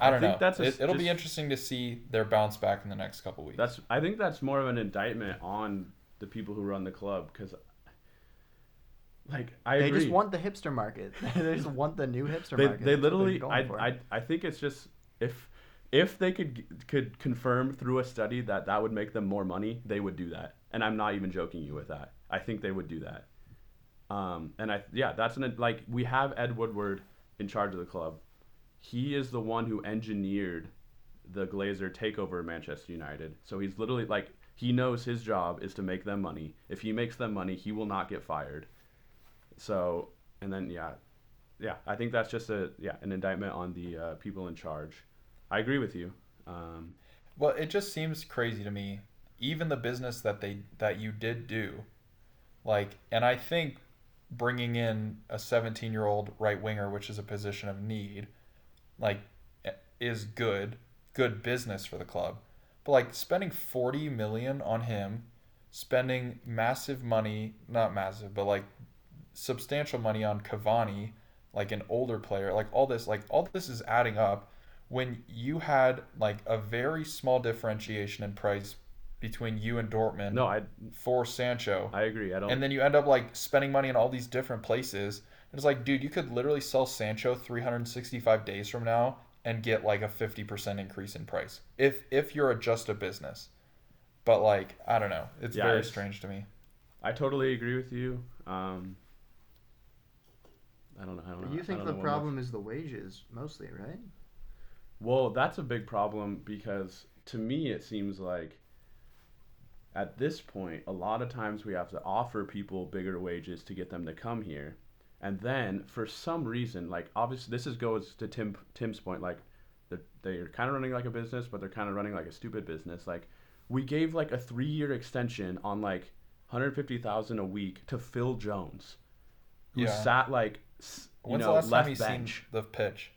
I don't think know. that's a- it, it'll be interesting to see their bounce back in the next couple weeks. That's I think that's more of an indictment on the people who run the club because, like, I They agree. just want the hipster market. they just want the new hipster they, market. they That's literally I. I I think it's just if if they could could confirm through a study that that would make them more money, they would do that. And I'm not even joking you with that. I think they would do that. Um, and I yeah, that's an like we have Ed Woodward in charge of the club. He is the one who engineered the Glazer takeover of Manchester United. So he's literally like he knows his job is to make them money. If he makes them money, he will not get fired. So and then yeah, yeah, I think that's just a yeah an indictment on the uh, people in charge. I agree with you. Um, Well, it just seems crazy to me. Even the business that they that you did do, like, and I think bringing in a 17 year old right winger, which is a position of need, like, eh, is good, good business for the club. But like spending 40 million on him, spending massive money, not massive, but like substantial money on Cavani, like an older player, like all this, like all this is adding up when you had like a very small differentiation in price between you and Dortmund no, I for Sancho. I agree. I don't. and then you end up like spending money in all these different places. It's like, dude, you could literally sell Sancho 365 days from now and get like a 50% increase in price if if you're a, just a business. But like, I don't know. It's Yeah, very it's- strange to me. I totally agree with you. Um, I don't know. I don't know. you think the problem is the wages mostly, right? Well, that's a big problem because to me it seems like at this point a lot of times we have to offer people bigger wages to get them to come here. And then for some reason, like obviously this is goes to Tim Tim's point, like they're, they're kind of running like a business, but they're kind of running like a stupid business. Like we gave like a three year extension on like 150,000 a week to Phil Jones, who Yeah. sat like you When's know the last time left he's bench. seen the pitch?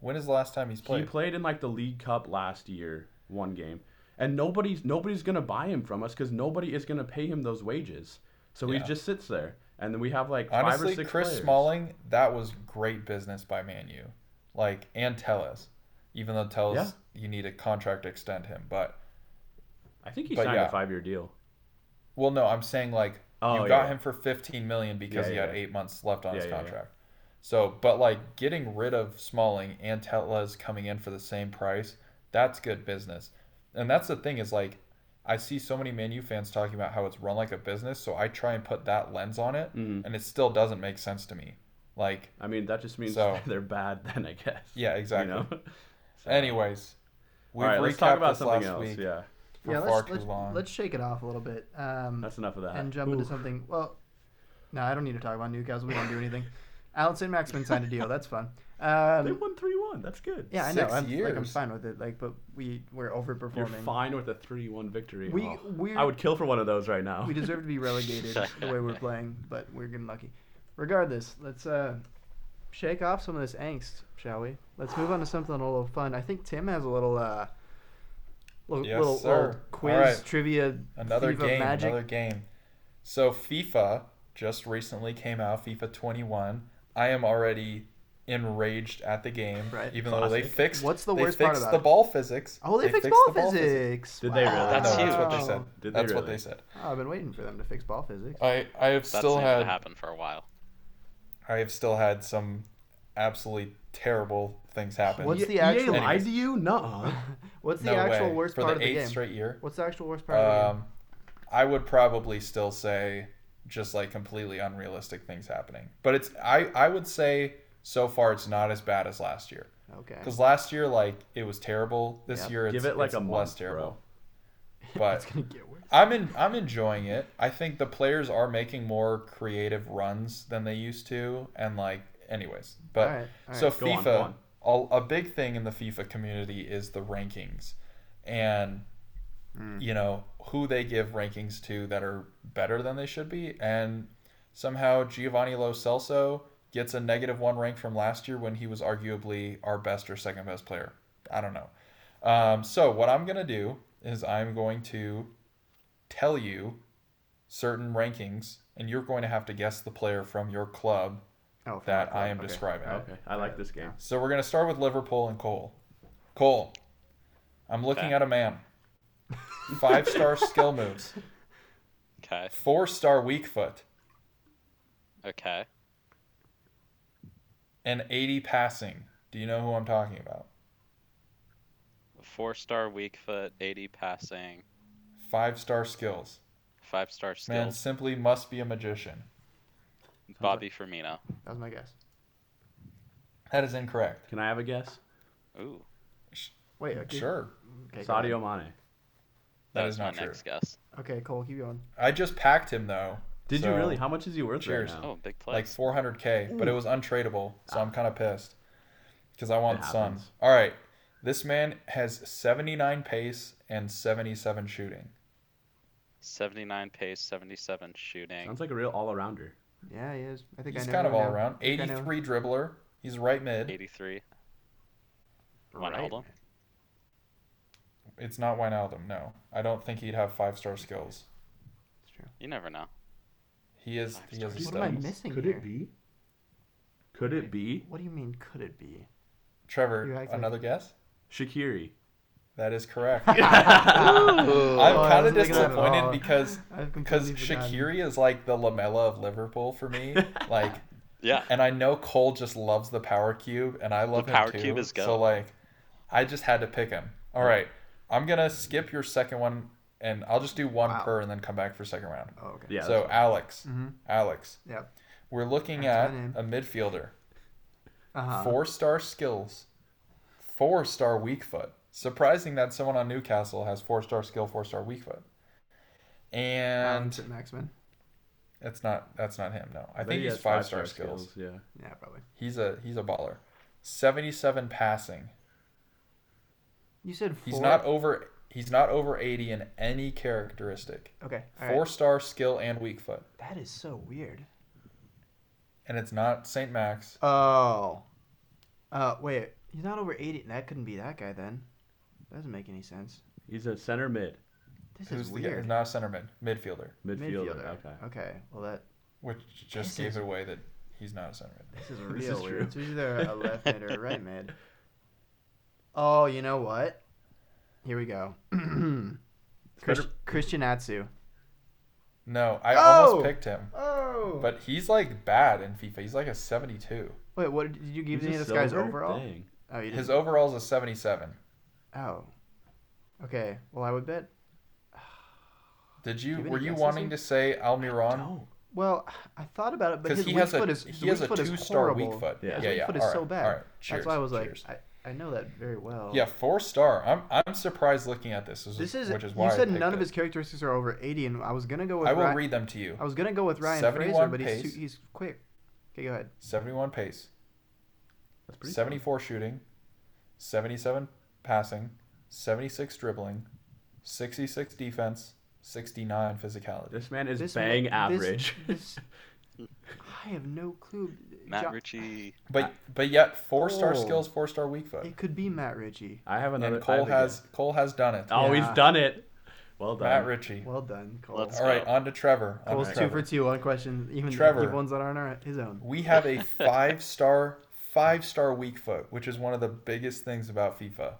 When is the last time he's played? He played? in like the League Cup last year, one game, and nobody's nobody's gonna buy him from us because nobody is gonna pay him those wages. So he just sits there, and then we have like five or Honestly, six Chris players. Smalling, that was great business by Manu, Like, and Telles. Even though Telles, Yeah. you need a contract to extend him. But, I think he signed yeah. a five-year deal. well, no, I'm saying, like, Oh, you got yeah. him for 15 million because Yeah, he had yeah. eight months left on his contract. So, but, like, getting rid of Smalling and Telles coming in for the same price, that's good business. And that's the thing is, like, I see so many Man U fans talking about how it's run like a business, so I try and put that lens on it, Mhm. and it still doesn't make sense to me. Like, I mean, that just means So- they're bad then, I guess. Yeah, exactly. You know? So- Anyways, we've All right, recapped let's talk about this something last else. week Yeah, for yeah, far let's too let's, long. let's shake it off a little bit. Um, that's enough of that. and jump into something. Well, no, I don't need to talk about Newcastle. We don't do anything. Allan St. Maximin signed a deal. That's fun. They Um, won three-one. That's good. yeah, I know. Six I'm, like, I'm fine with it. Like, but we we're overperforming. You're fine with a three-one victory. We Oh, we I would kill for one of those right now. we deserve to be relegated the way we're playing, but we're getting lucky. Regardless, let's uh shake off some of this angst, shall we? Let's move on to something a little fun. I think Tim has a little uh little, Yes, little, sir. little quiz right. trivia another FIFA game, magic. another game. So FIFA just recently came out, FIFA 21. I am already enraged at the game, Right. even though they fixed. What's the they worst part fixed about the it? ball physics. Oh, they, fixed, the ball physics. Did they really? Wow. That's No, that's what they said. Did they that's what they said. Oh, I've been waiting for them to fix ball physics. I I have That's still had to happen for a while. I have still had some absolutely terrible things happen. What's the actual- EA lied Anyways. to you? Nuh-uh. What's the No actual way. worst for part the of the eighth game? straight year? What's the actual worst part of the game? Um, I would probably still say just like completely unrealistic things happening. But it's I I would say so far it's not as bad as last year. Okay. Because last year like it was terrible. This Yep. year it's, Give it like it's a less terrible. bro. But it's gonna get worse. I'm in I'm enjoying it. I think the players are making more creative runs than they used to, and like anyways. But All right, all so right. Go on, FIFA, go on. all, a big thing in the FIFA community is the rankings, and Hmm. you know who they give rankings to that are better than they should be, and somehow Giovanni Lo Celso gets a negative one rank from last year when he was arguably our best or second best player. I don't know. Um, so what I'm gonna do is I'm going to tell you certain rankings, and you're going to have to guess the player from your club Oh, that I am okay. describing. Oh, okay, I like this game. So we're gonna start with Liverpool and Cole. Cole, I'm looking Okay. at a man. Five star skill moves, Okay. four star weak foot, Okay. and 80 passing. Do you know who I'm talking about? Four star weak foot, 80 passing, Five star skills. five star skills. Man simply must be a magician. Bobby Firmino. That was my guess. That is incorrect. Can I have a guess? Ooh, Wait, okay. Sure. Okay, go Sadio. Mane. That that is is my not true. next guess. Okay, Cole, keep going. I just packed him though. Did you really? How much is he worth Cheers. right now? Oh, big Like 400k, but it was untradeable, so I'm kind of pissed because I want It Son. All right, this man has 79 pace and 77 shooting. 79 pace, 77 shooting. Sounds like a real all-arounder. Yeah, he is. I think He's I know kind of all now. around. I think I know him. 83 dribbler. He's right mid. 83. Right. Wijnaldum. It's not Wijnaldum. No, I don't think he'd have five star skills. It's true. You never know. He is. He has a What am I stud. missing Could here? it be? Could it be What do you mean? Could it be? Trevor, act like- another guess? Shaqiri? That is correct. I'm I'm Oh, kind of disappointed oh. because because completely forgotten. Shaqiri is like the Lamela of Liverpool for me. like, Yeah. and I know Cole just loves the power cube, and I love him power too. cube is good. So like, I just had to pick him. All right, I'm gonna skip your second one, and I'll just do one Wow. per, and then come back for second round. Oh, okay. Yeah. so Alex, Mm-hmm. Alex, Yeah. we're looking That's at a midfielder, Uh-huh. four star skills, four star weak foot. Surprising that someone on Newcastle has four star skill, four star weak foot. And St. Maximin. That's not that's not him. No, I bet think he he's has five star skills. Yeah. Yeah, probably. He's a he's a baller. Seventy seven passing. You said four. He's not over he's not over eighty in any characteristic. Okay. all Four right. star skill and weak foot, That is so weird. and it's not Saint Max. Oh. Uh, wait. He's not over 80. That couldn't be that guy then. That doesn't make any sense. He's a center mid This Who's is the guy? weird. Not a center mid, midfielder, midfielder. Okay. Okay. Well, that which just This gave is- it away that he's not a center mid. this is real This real is weird. true. So he's either a left mid or a right mid. Oh, you know what? Here we go. Chris, better- Christian Atsu. No, I Oh! almost picked him, Oh. but he's like bad in FIFA. He's like a seventy two. wait, what did you give He's any a of this guy's silver? overall? Dang. Oh, you His didn't. overall's a seventy seven. Oh. Okay. Well, I would bet. Did you you were you wanting to say Almiron? No. Well, I thought about it, but his he weak has foot a is he has weak a foot is two star weak horrible. foot. Yeah. His yeah, weak yeah. foot is All so bad. All right. Cheers, That's why I was cheers. like, I, I know that very well. yeah, four star. I'm I'm surprised looking at this. This is. which is why you said picked none it. of his characteristics are over 80, and I was gonna go with. I will Ryan, read them to you. I was gonna go with Ryan 71 Fraser, but he's too, he's quick. Okay, go ahead. 71 pace, That's pretty. 74 shooting, 77 passing, 76 dribbling, 66 defense, 69 physicality. This man is This bang ma- this- average. this- I have no clue. Matt Jo- Ritchie. But but yet four star Oh. skills, four star weak foot. It could be Matt Ritchie. I have another. And Cole has guess. Cole has done it. Oh, Yeah. he's done it. Well done. Matt Ritchie. Well done, Cole. Let's All right, go. on to Trevor. On to Cole's two for two on question, even Trevor. even ones that aren't our- his own. We have a five star five star weak foot, which is one of the biggest things about FIFA.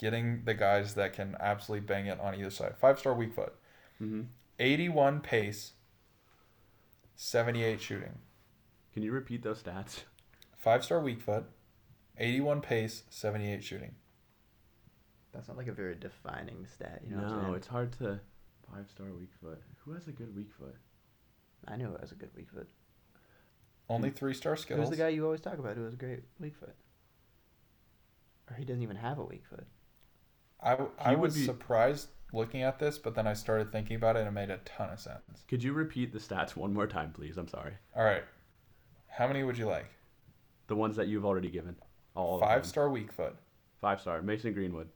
Getting the guys that can absolutely bang it on either side. Five star weak foot. hmm 81 pace, 78 shooting. Can you repeat those stats? Five star weak foot, 81 pace, 78 shooting. That's not like a very defining stat. You know what I'm no, saying? it's hard to. Five star weak foot. Who has a good weak foot? I know it has a good weak foot. Only three star skills. Who's the guy you always talk about who has a great weak foot? Or he doesn't even have a weak foot. I, I was be- surprised looking at this, but then I started thinking about it and it made a ton of sense. Could you repeat the stats one more time, please? I'm sorry. All right. How many would you like? The ones that you've already given. All Five star weak foot. Five star. Mason Greenwood.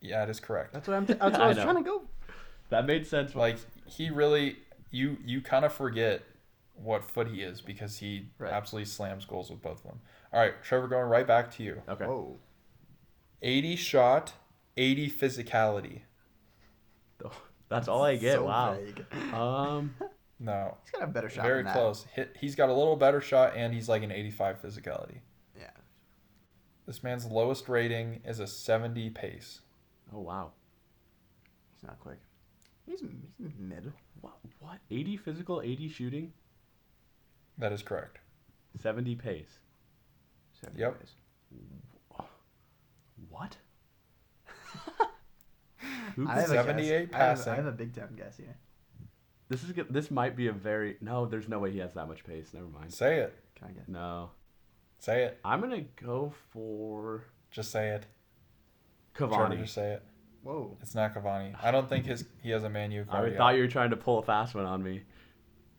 Yeah, it is correct. That's what I'm. T- that's what I I was know. trying to go. That made sense. like he really you you kind of forget what foot he is because he Right. absolutely slams goals with both of them. All right, Trevor, going right back to you. Okay. Whoa. 80 shot, 80 physicality. That's all I get. So wow. vague. Um, No, He's got a better shot. very than close. Hit, he's got a little better shot, and he's like an 85 physicality. Yeah. This man's lowest rating is a 70 pace. Oh wow. He's not quick. He's, he's mid. What? What? 80 physical, 80 shooting, That is correct. 70 pace. Seventy Yep. pace. What? I have a 78 guess. I have, passing. I have a big time guess here. This is good- this might be a very no. There's no way he has that much pace. Never mind. Say it. Can I guess? No, Say it. I'm gonna go for Just say it. Cavani. just say it. Whoa. It's not Cavani. I don't think his he has a Man U I card. thought you were trying to pull a fast one on me.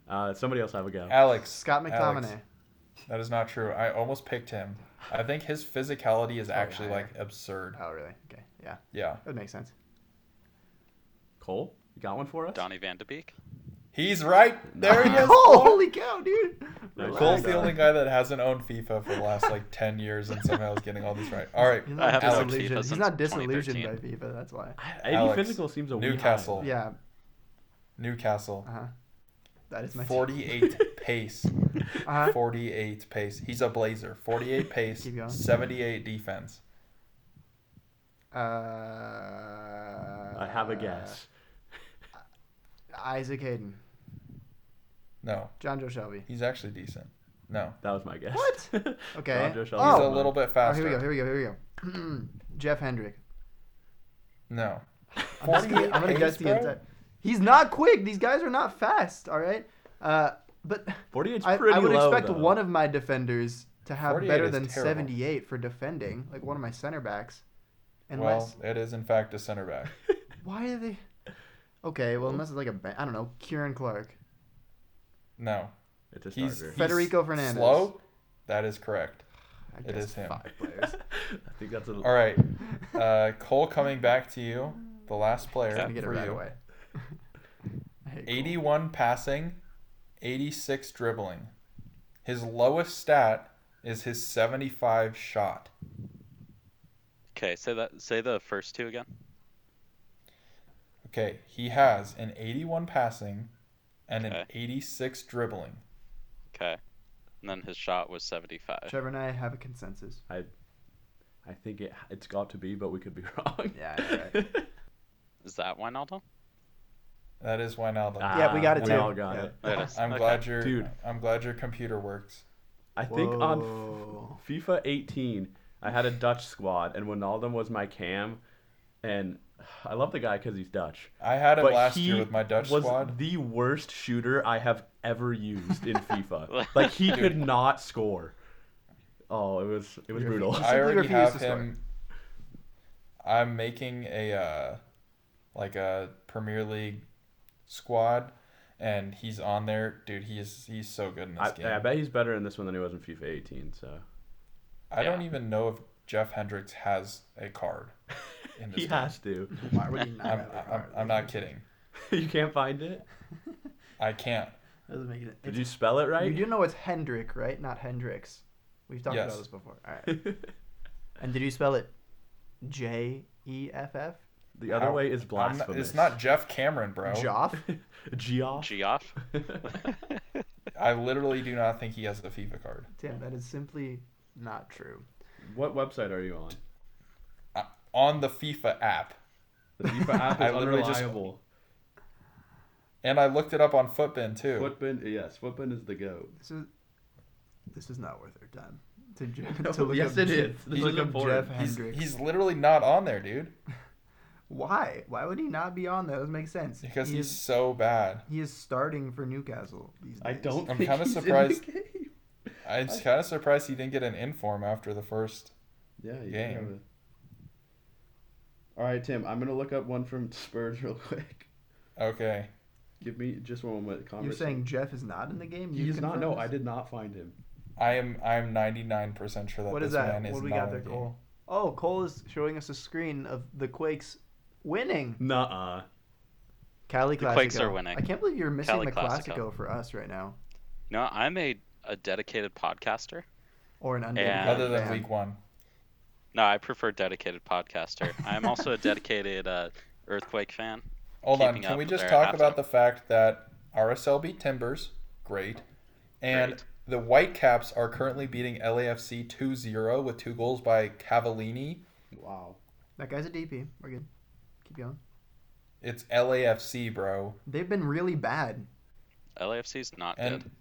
Uh, somebody else have a go. Alex. Scott Alex. McTominay. That is not true. I almost picked him. I think his physicality is actually higher. like absurd. Oh, really? Okay. Yeah. Yeah. That would make sense. Cole, you got one for us? Donny Van de Beek. He's right. There he is. Oh, holy cow, dude. Relax. Cole's the only guy that hasn't owned FIFA for the last like 10 years and somehow is getting all these right. All right. He's not disillusioned. He's not disillusioned by 2013. FIFA. That's why. 80 Alex, physical seems a wee high. Newcastle. Yeah. Newcastle. Uh huh. That is my. 48 pace. Uh-huh. 48 pace. He's a blazer. 48 pace. Keep going. 78 defense. Uh. I have a guess. Isaac Hayden. No, Jonjo Shelvey. he's actually decent. No. That was my guess. What? Okay. Jonjo He's Shelby. Oh. a little bit Oh, faster. here we go. Here we go. Here we go. Jeff Hendrick. No. I'm, just gonna, 48 I'm gonna pace, guess the bro? entire. He's not quick. These guys are not fast. All right. Uh, but 48's I, pretty I would low, expect though. one of my defenders to have 48 better is than terrible. 78 for defending, like one of my center backs. Well, it is in fact a center back. why are they? Okay, well unless it's like a ba- I don't know, Ciaran Clark, No. It's a He's, starter. he's Federico Fernandez. Slow? That is correct. I It guess is him. Five players. I think that's a. All right. Uh, Cole coming back to you. The last player Gonna get it for right you. away. I hate Cole. 81 passing, 86 dribbling. His lowest stat is his 75 shot. Okay, say that. Say the first two again. Okay, he has an 81 passing and an Okay. 86 dribbling. Okay, and then his shot was 75. Trevor and I have a consensus. I, I think it it's got to be, but we could be wrong. Yeah, I know, right? Is that Wijnaldum? That is Wijnaldum. Yeah, we got it ah, we too. all got Yeah. it. There it is. I'm Okay. glad your Dude. I'm glad your computer works. I think on Whoa. F- FIFA 18, I had a Dutch squad, and Wijnaldum was my cam, and I love the guy because he's Dutch. I had it But last he year with my Dutch was squad. the worst shooter I have ever used in FIFA. like he could not score. Oh, it was it was You're- brutal. I I simply already refuse have to start. him. I'm making a uh, like a Premier League squad, and he's on there, dude. He's he's so good in this I, game. I bet he's better in this one than he was in FIFA 18. So I don't even know if Jeff Hendricks has a card. In this he game. has to. Why would he not? I'm, have a I'm. I'm not kidding. you can't find it. I can't. Doesn't make it. Did you spell it right? You do know it's Hendrick, right? Not Hendricks. We've talked Yes. about this before. All right. And did you spell it J E F F? the other How- way is I'm blasphemous. not, it's not Jeff Cameron, bro. Joff? Geoff. Geoff? I literally do not think he has a FIFA card. Tim, that is simply not true. What website are you on? Uh, on the FIFA app. The FIFA app I is literally just- unreliable. And I looked it up on Futbin too. Futbin, yes, Futbin is the goat. This is this is not worth our time. To, ju- No, to look yes, up it Je- is. to This look up. Jeff He's, Hendricks. he's literally not on there, dude. Why? Why would he not be on there? That doesn't make sense. Because he he's is, so bad. he is starting for Newcastle these days. I don't. I'm kinda he's in the surprised- game. I'm kind of surprised he didn't get an inform after the first. Yeah, you Game. have it. All right, Tim. I'm gonna look up one from Spurs real quick. Okay. Give me just one moment. You're saying Jeff is not in the game? You he's not? confirm No, this? I did not find him. I am I'm 99% sure that What this is that? man is What do we not got in there, the game. Cole? Oh, Cole is showing us a screen of the Quakes winning. Nuh-uh. Cali The Classico. Quakes are winning. I can't believe you're missing Cali the Classico. Classico for us right now. No, I'm a, a dedicated podcaster. Or an undedicated Yeah. Other than fan. week one. No, I prefer dedicated podcaster. I'm also a dedicated uh, Earthquake fan. Hold on. Can we just talk about the fact that RSL beat Timbers, great, and Great. the Whitecaps are currently beating LAFC 2-0 with two goals by Cavallini. Wow. That guy's a DP. We're good. Keep going. It's LAFC, bro. They've been really bad. LAFC's not And good.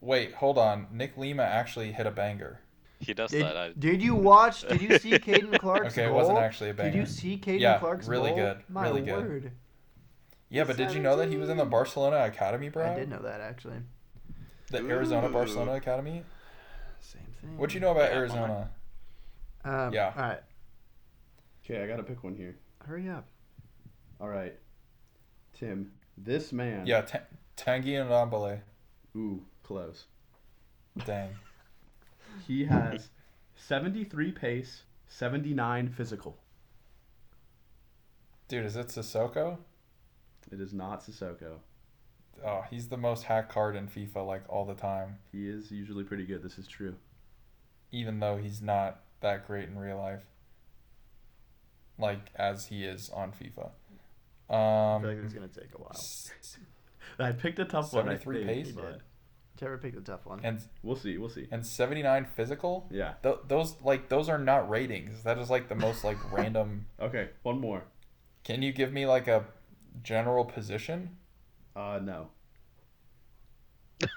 Wait, hold on. Nick Lima actually hit a banger. He does Did, that. I, did you watch? Did you see Caden Clark's Okay, it goal? wasn't actually a banger. Did you see Caden Yeah, Clark's really goal? good, My really good. word. Yeah, but did you know that he was in the Barcelona Academy, bro? I did know that actually. The Arizona Barcelona Academy. Same thing. What do you know about Yeah, Arizona? Um, Yeah. All right. Okay, I gotta pick one here. Hurry up. All right, Tim. This man. Yeah, Ta- Tanguy Ndombele. Ooh, close. Dang. He has 73 pace, 79 physical. Dude, is it Sissoko? It is not Sissoko. Oh, he's the most hacked card in FIFA like all the time, He is usually pretty good. This is true. even though he's not that great in real life. Like as he is on FIFA. I Um, feel like it's gonna take a while. I picked a tough one. I 73 think, pace? but Trevor picked a tough one. and we'll see. We'll see. and 79 physical. Yeah. Th- those like those are not ratings. That is like the most like random. Okay, one more. Can you give me like a general position? Uh, no.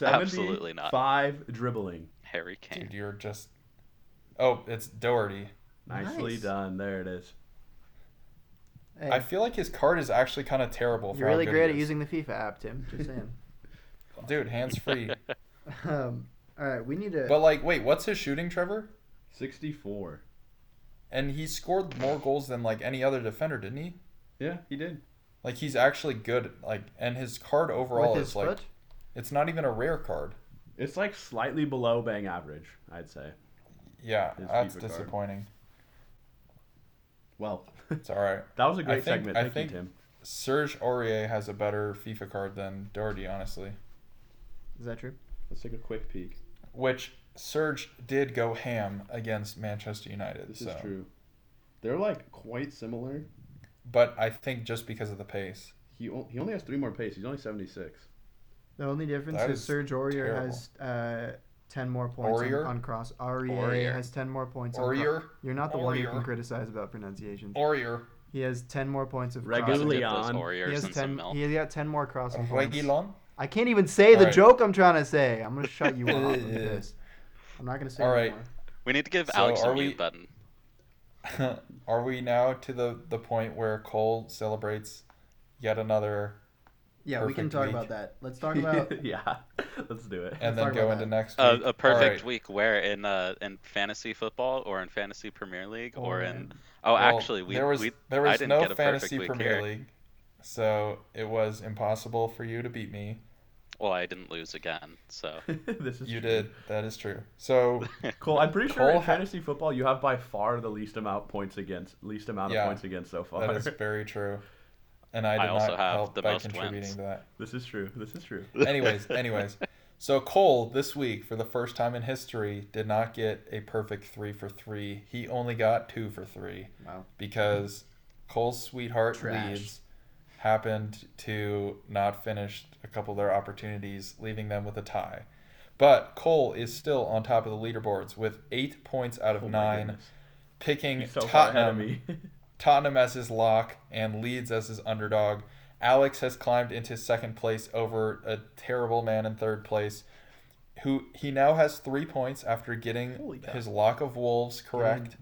Absolutely not. Five dribbling. Harry Kane. Dude, you're just. Oh, it's Doherty. Nicely Nice. done. There it is. Hey, I feel like his card is actually kind of terrible. For you're how really great at using the FIFA app, Tim. Just saying. Dude, hands free. um, all right, we need to. but like, wait, what's his shooting, Trevor? 64. And he scored more goals than like any other defender, didn't he? Yeah, he did. Like he's actually good. Like, and his card overall his is like it's not even a rare card. It's like slightly below bang average, I'd say. Yeah, His that's FIFA card. disappointing. Well, It's all right. that was a great think- segment. I Thank think- you, Tim. Serge Aurier has a better FIFA card than Doherty, honestly. Is that true? Let's take a quick peek. Which Serge did go ham against Manchester United. This so. is true. They're like quite similar. But I think just because of the pace. He o- he only has three more pace. He's only 76. The only difference That is is Serge Aurier terrible. has uh, ten more points on, Aurier? on cross. Aurier, Aurier. has ten more points. on Aurier? You're not the one who can criticize about pronunciation. Aurier. He has ten more points of Regularly crossing. on. Get He has ten. milk. He got ten more crossing points. Reguilon. I can't even say the Alright. joke I'm trying to say. I'm gonna shut you off with this. I'm not gonna say it Alright. anymore. We need to give So Alex a are mute button. Are we now to the, the point where Cole celebrates yet another Yeah, we can talk week. about that. Let's talk about. yeah, let's do it. and Let's then go into that. next A, week? a perfect Alright. week where in uh in fantasy football or in fantasy Premier League or, Or in in- oh Well, actually we there was we there was no get a perfect fantasy Premier here. League, so it was impossible for you to beat me. Well, I didn't lose again, so this is You true. did. That is true. So Cole, I'm pretty sure Cole in ha- fantasy football you have by far the least amount points against, least amount Yeah, of points against so far. that is very true. And I I did also not have help the by most contributing wins. to that. this is true. This is true. anyways, anyways. So Cole this week, for the first time in history, did not get a perfect three for three. He only got two for three Wow. because Cole's sweetheart Trash. Leeds happened to not finish a couple of their opportunities, leaving them with a tie. But Cole is still on top of the leaderboards with eight points out of Oh nine, goodness. picking so far ahead of Tottenham. Tottenham as his lock and Leeds as his underdog. Alex has climbed into second place over a terrible man in third place, who he now has three points after getting his lock of Wolves correct.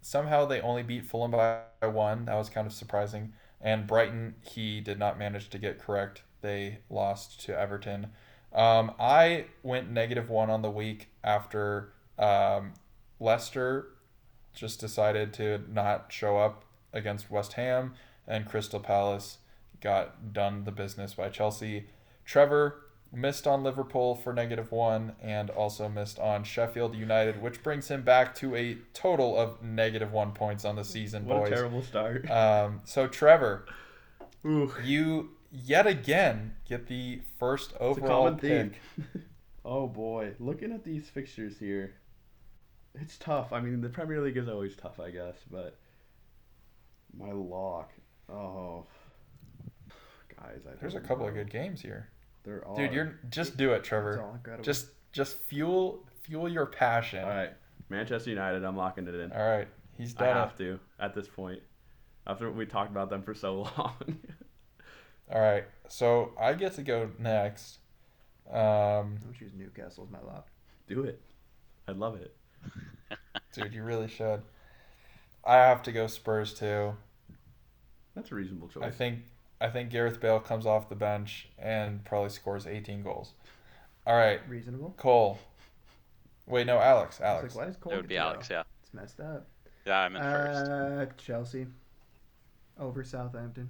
Somehow they only beat Fulham by one. That was kind of surprising. And Brighton, he did not manage to get correct. They lost to Everton. Um, I went negative one on the week after um, Leicester just decided to not show up against West Ham, and Crystal Palace got done the business by Chelsea. Trevor missed on Liverpool for negative one, and also missed on Sheffield United, which brings him back to a total of negative one points on the season, what boys. a terrible start. Um, so Trevor, Ooh, you yet again get the first overall pick. oh boy, looking at these fixtures here, it's tough. I mean, the Premier League is always tough, I guess, but my lock. Oh, guys, I There's a couple of good games here, There are. dude. You're just do it, It's Trevor. all incredible. Just just fuel fuel your passion. all right. Manchester United. I'm locking it in. All right, he's I done it. have to at this point. After we talked about them for so long. All right, so I get to go next. Um, I'm choose Newcastle as my lock. Do it. I'd love it. dude, you really should. I have to go Spurs too. That's a reasonable choice. I think I think Gareth Bale comes off the bench and probably scores 18 goals. All right, Reasonable. Cole. Wait, no, Alex. Alex. Like, why is Cole It would be Alex, go? yeah. It's messed up. Yeah, I'm in first. Uh, Chelsea over Southampton.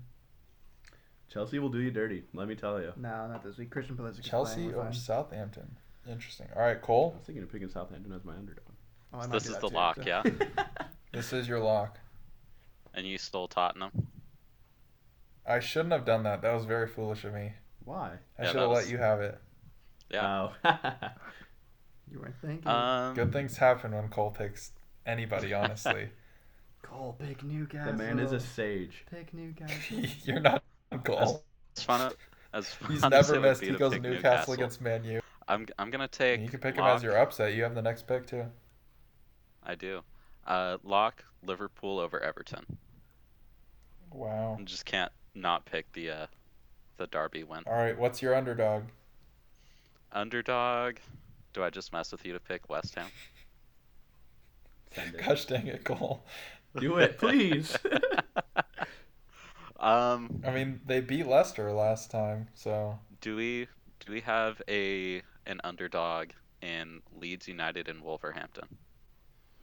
Chelsea will do you dirty. Let me tell you. No, not this week. Christian Pulisic. Chelsea playing, over fine. Southampton. Interesting. All right, Cole. I Cole. was thinking of picking Southampton as my underdog. Oh, So this is the too, lock, so. yeah? This is your lock. And you stole Tottenham. I shouldn't have done that. That was very foolish of me. Why? I Yeah, should have was- let you have it. Yeah. Oh. you weren't thinking. Um, Good things happen when Cole picks anybody, honestly. Cole, pick Newcastle. the man is a sage. Pick Newcastle. You're not Cole. As fun as He's fun as never it would missed. He goes pick Newcastle against Man U. I'm I'm gonna take. You can pick him as your upset. You have the next pick too. I do. Uh, lock Liverpool over Everton. Wow. I just can't not pick the uh, the Derby win. All right, what's your underdog? Underdog. Do I just mess with you to pick West Ham? Gosh dang it, Cole. Do it, please. Um, I mean, they beat Leicester last time, so do we do we have a an underdog in Leeds United and Wolverhampton?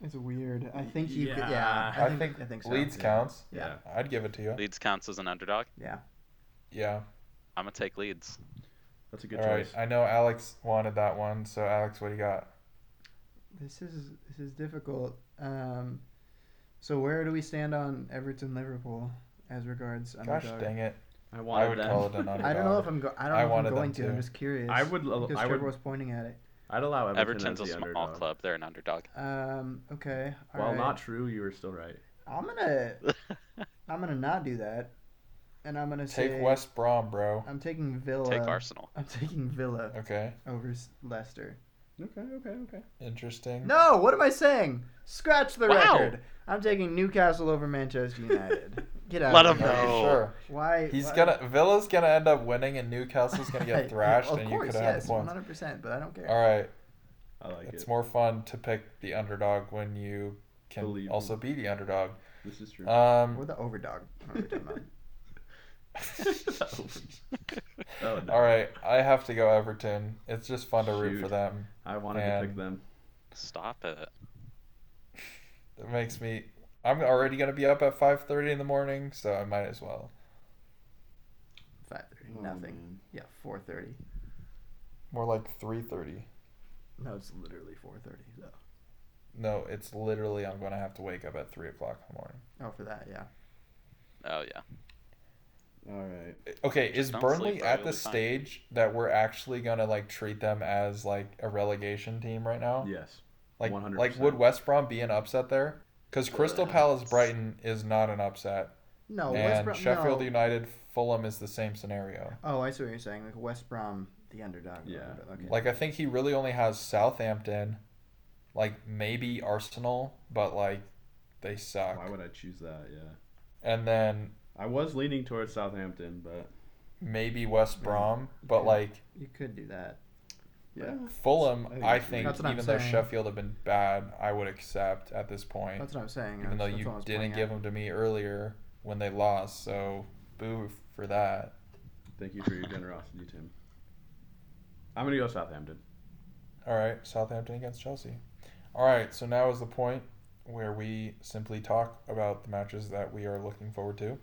It's weird. I think you. Yeah, Yeah. yeah I, I think, think I think so. Leeds yeah. counts. Yeah. I'd give it to you. Leeds counts as an underdog. Yeah. Yeah. I'm gonna take Leeds. That's a good All right. choice. I know Alex wanted that one, so Alex, what do you got? This is this is difficult. Um, so where do we stand on Everton Liverpool as regards underdog? Gosh underdog? dang it. I wanna I wanted would them. call it an underdog. I don't know if I'm go- I don't I know if I'm going to. I'm just curious. I would. because I Trevor would. was pointing at it. I'd allow Everton Everton's as a small underdog. club. They're an underdog. Um. Okay. all While right. not true, you were still right. I'm gonna I'm gonna not do that, and I'm gonna Take say West Brom, bro. I'm taking Villa. take Arsenal. I'm taking Villa Okay. over S- Leicester. Okay. Okay. Okay. Interesting. No, what am I saying? Scratch the Wow. record. I'm taking Newcastle over Manchester United. Get out. Let of him here. Know. sure? Why? He's why- gonna Villa's gonna end up winning, and Newcastle's gonna get thrashed, of and course, you could have yes, the points. 100. percent But I don't care. All right. I like It's it. more fun to pick the underdog when you can Believe also be the underdog. This is true. Um, Or the overdog. I don't know what you're talking oh, no. all right, I have to go Everton. It's just fun to root for them. I wanted to pick them. Stop it. It makes me. I'm already gonna be up at 5:30 in the morning, so I might as well. about. Five thirty. Oh, Nothing. man. Yeah, four thirty. More like 3:30. No, it's literally four thirty. So. No, it's literally I'm gonna have to wake up at three o'clock in the morning. Oh, for that, yeah. Oh yeah. All right. Eh, okay, is Burnley sleep, at the you'll fine. stage that we're actually gonna like treat them as like a relegation team right now? Yes. Like, 100%. like would West Brom be an upset there? Because Crystal Palace Brighton is not an upset, No, West and Brom. Sheffield no. United Fulham is the same scenario. Oh, I see what you're saying. Like West Brom, the underdog. Yeah. Okay. Like I think he really only has Southampton, like maybe Arsenal, but like they suck. Why would I choose that? Yeah. And then I was leaning towards Southampton, but maybe West Yeah. Brom, but Okay. like you could do that. Yeah. Fulham, I think I think That's I'm even though saying. Sheffield have been bad, I would accept at this point. That's what I'm saying. even though That's- that's you what I was didn't give at. them to me earlier when they lost, so boo for that. Thank you for your generosity, Tim. I'm gonna go Southampton. All right, Southampton against Chelsea. All right, so now is the point where we simply talk about the matches that we are looking forward to.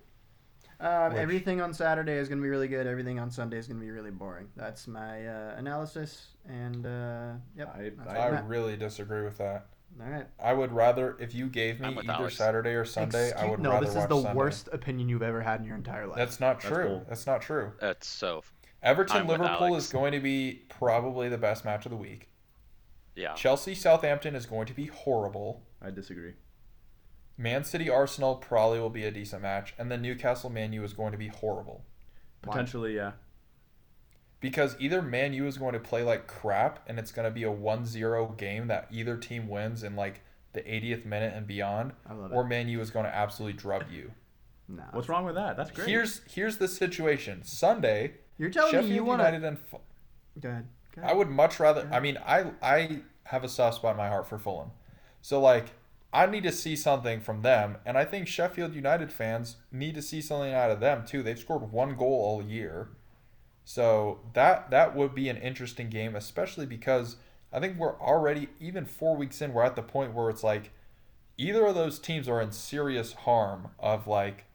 Um, Which- everything on Saturday is going to be really good. Everything on Sunday is going to be really boring. That's my uh, analysis. And uh, yep. I- that's I- what I I'm at. really disagree with that. All right. I would rather if you gave me either Alex. Saturday or Sunday, I would no, rather this is watch the Sunday. worst opinion you've ever had in your entire life. That's not That's true. cool. That's not true. It's so Everton I'm Liverpool is going to be probably the best match of the week. yeah. Chelsea Southampton is going to be horrible. I disagree. Man City Arsenal probably will be a decent match, and then Newcastle Man U is going to be horrible. Potentially, yeah. because either Man U is going to play like crap and it's going to be a 1-0 game that either team wins in like the 80th minute and beyond, or it. Man U is going to absolutely drub you. No. What's wrong with that? That's great. Here's here's the situation. Sunday, You're telling Sheffield me you want to? United and Fu- Go ahead. Go I would much rather. I mean, I I have a soft spot in my heart for Fulham, so like I need to see something from them, and I think Sheffield United fans need to see something out of them too. They've scored one goal all year, so that that would be an interesting game, especially because I think we're already even four weeks in. We're at the point where it's like either of those teams are in serious harm of like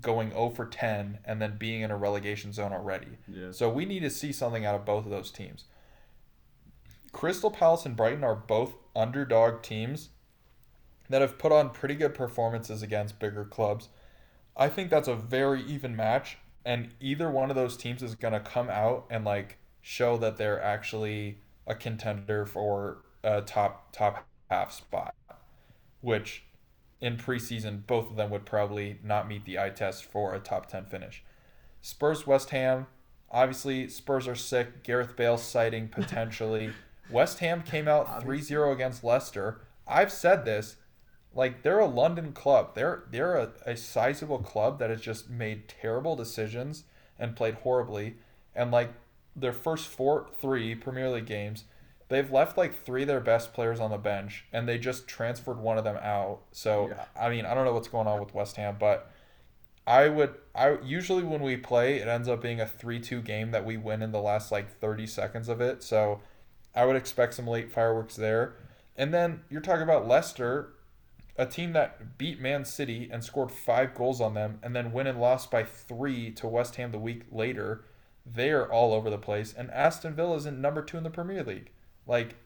going 0 for 10 and then being in a relegation zone already. Yeah. So we need to see something out of both of those teams. Crystal Palace and Brighton are both underdog teams that have put on pretty good performances against bigger clubs. I think that's a very even match, and either one of those teams is going to come out and like show that they're actually a contender for a top top half spot, which in preseason both of them would probably not meet the eye test for a top 10 finish. Spurs West Ham, obviously Spurs are sick. Gareth Bale sighting potentially. West Ham came out 3-0 against Leicester. I've said this, like they're a London club. They're they're a, a sizable club that has just made terrible decisions and played horribly. And like their first four three Premier League games, they've left like three of their best players on the bench and they just transferred one of them out. So Yeah. I mean, I don't know what's going on with West Ham, but I would I usually when we play it ends up being a 3-2 game that we win in the last like 30 seconds of it. So I would expect some late fireworks there. And then you're talking about Leicester, a team that beat Man City and scored 5 goals on them and then win and lost by 3 to West Ham the week later. They're all over the place and Aston Villa is in number 2 in the Premier League. Like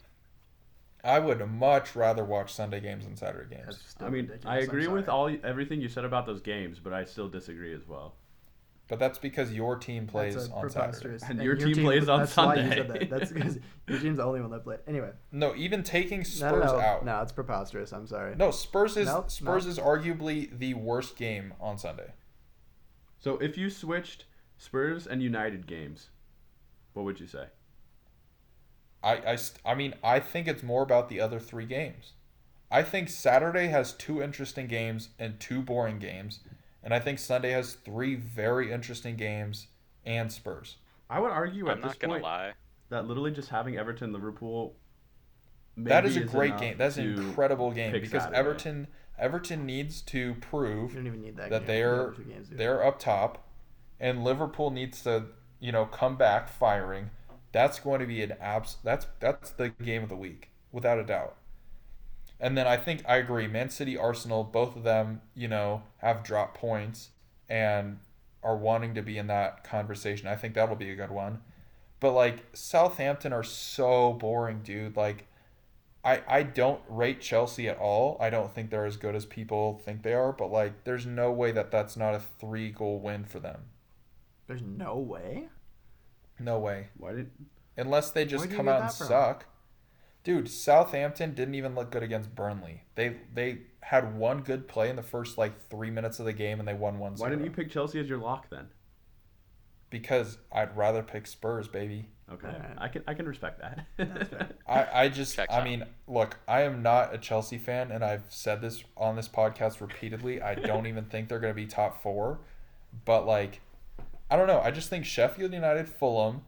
I would much rather watch Sunday games than Saturday games. I mean. I agree with all everything you said about those games, but I still disagree as well. But that's because your team plays That's on Saturday. preposterous- And your team plays on that's why you said that. That's because your team's the only one that played. Anyway, No, even taking no, Spurs no, no, out. no, it's preposterous. I'm sorry. No, Spurs is Nope, Spurs nope. is arguably the worst game on Sunday. So if you switched Spurs and United games, what would you say? I, I, st- I mean, I think it's more about the other three games. I think Saturday has two interesting games and two boring games, and I think Sunday has three very interesting games and Spurs. I would argue at I'm this gonna point lie. that literally just having Everton Liverpool. that is a great game. That's an incredible game because Saturday. Everton Everton needs to prove don't even need that. that they're games they're up top, and Liverpool needs to you know come back firing. That's going to be an abs. That's that's the game of the week without a doubt. And then I think I agree. Man City, Arsenal, both of them you know have dropped points and are wanting to be in that conversation. I think that'll be a good one. But like Southampton are so boring, dude. Like I I don't rate Chelsea at all. I don't think they're as good as people think they are, but like there's no way that that's not a 3 goal win for them. There's no way. No way. Why did Unless they just Where do you come out and suck. Dude, Southampton didn't even look good against Burnley. They they had one good play in the first like 3 minutes of the game and they won 1-0. why didn't you pick Chelsea as your lock then? Because I'd rather pick Spurs, baby. Okay, Alright. I can I can respect that. I, I just Checks I out. mean, look, I am not a Chelsea fan and I've said this on this podcast repeatedly. I don't even think they're going to be top 4. But like I don't know. I just think Sheffield United Fulham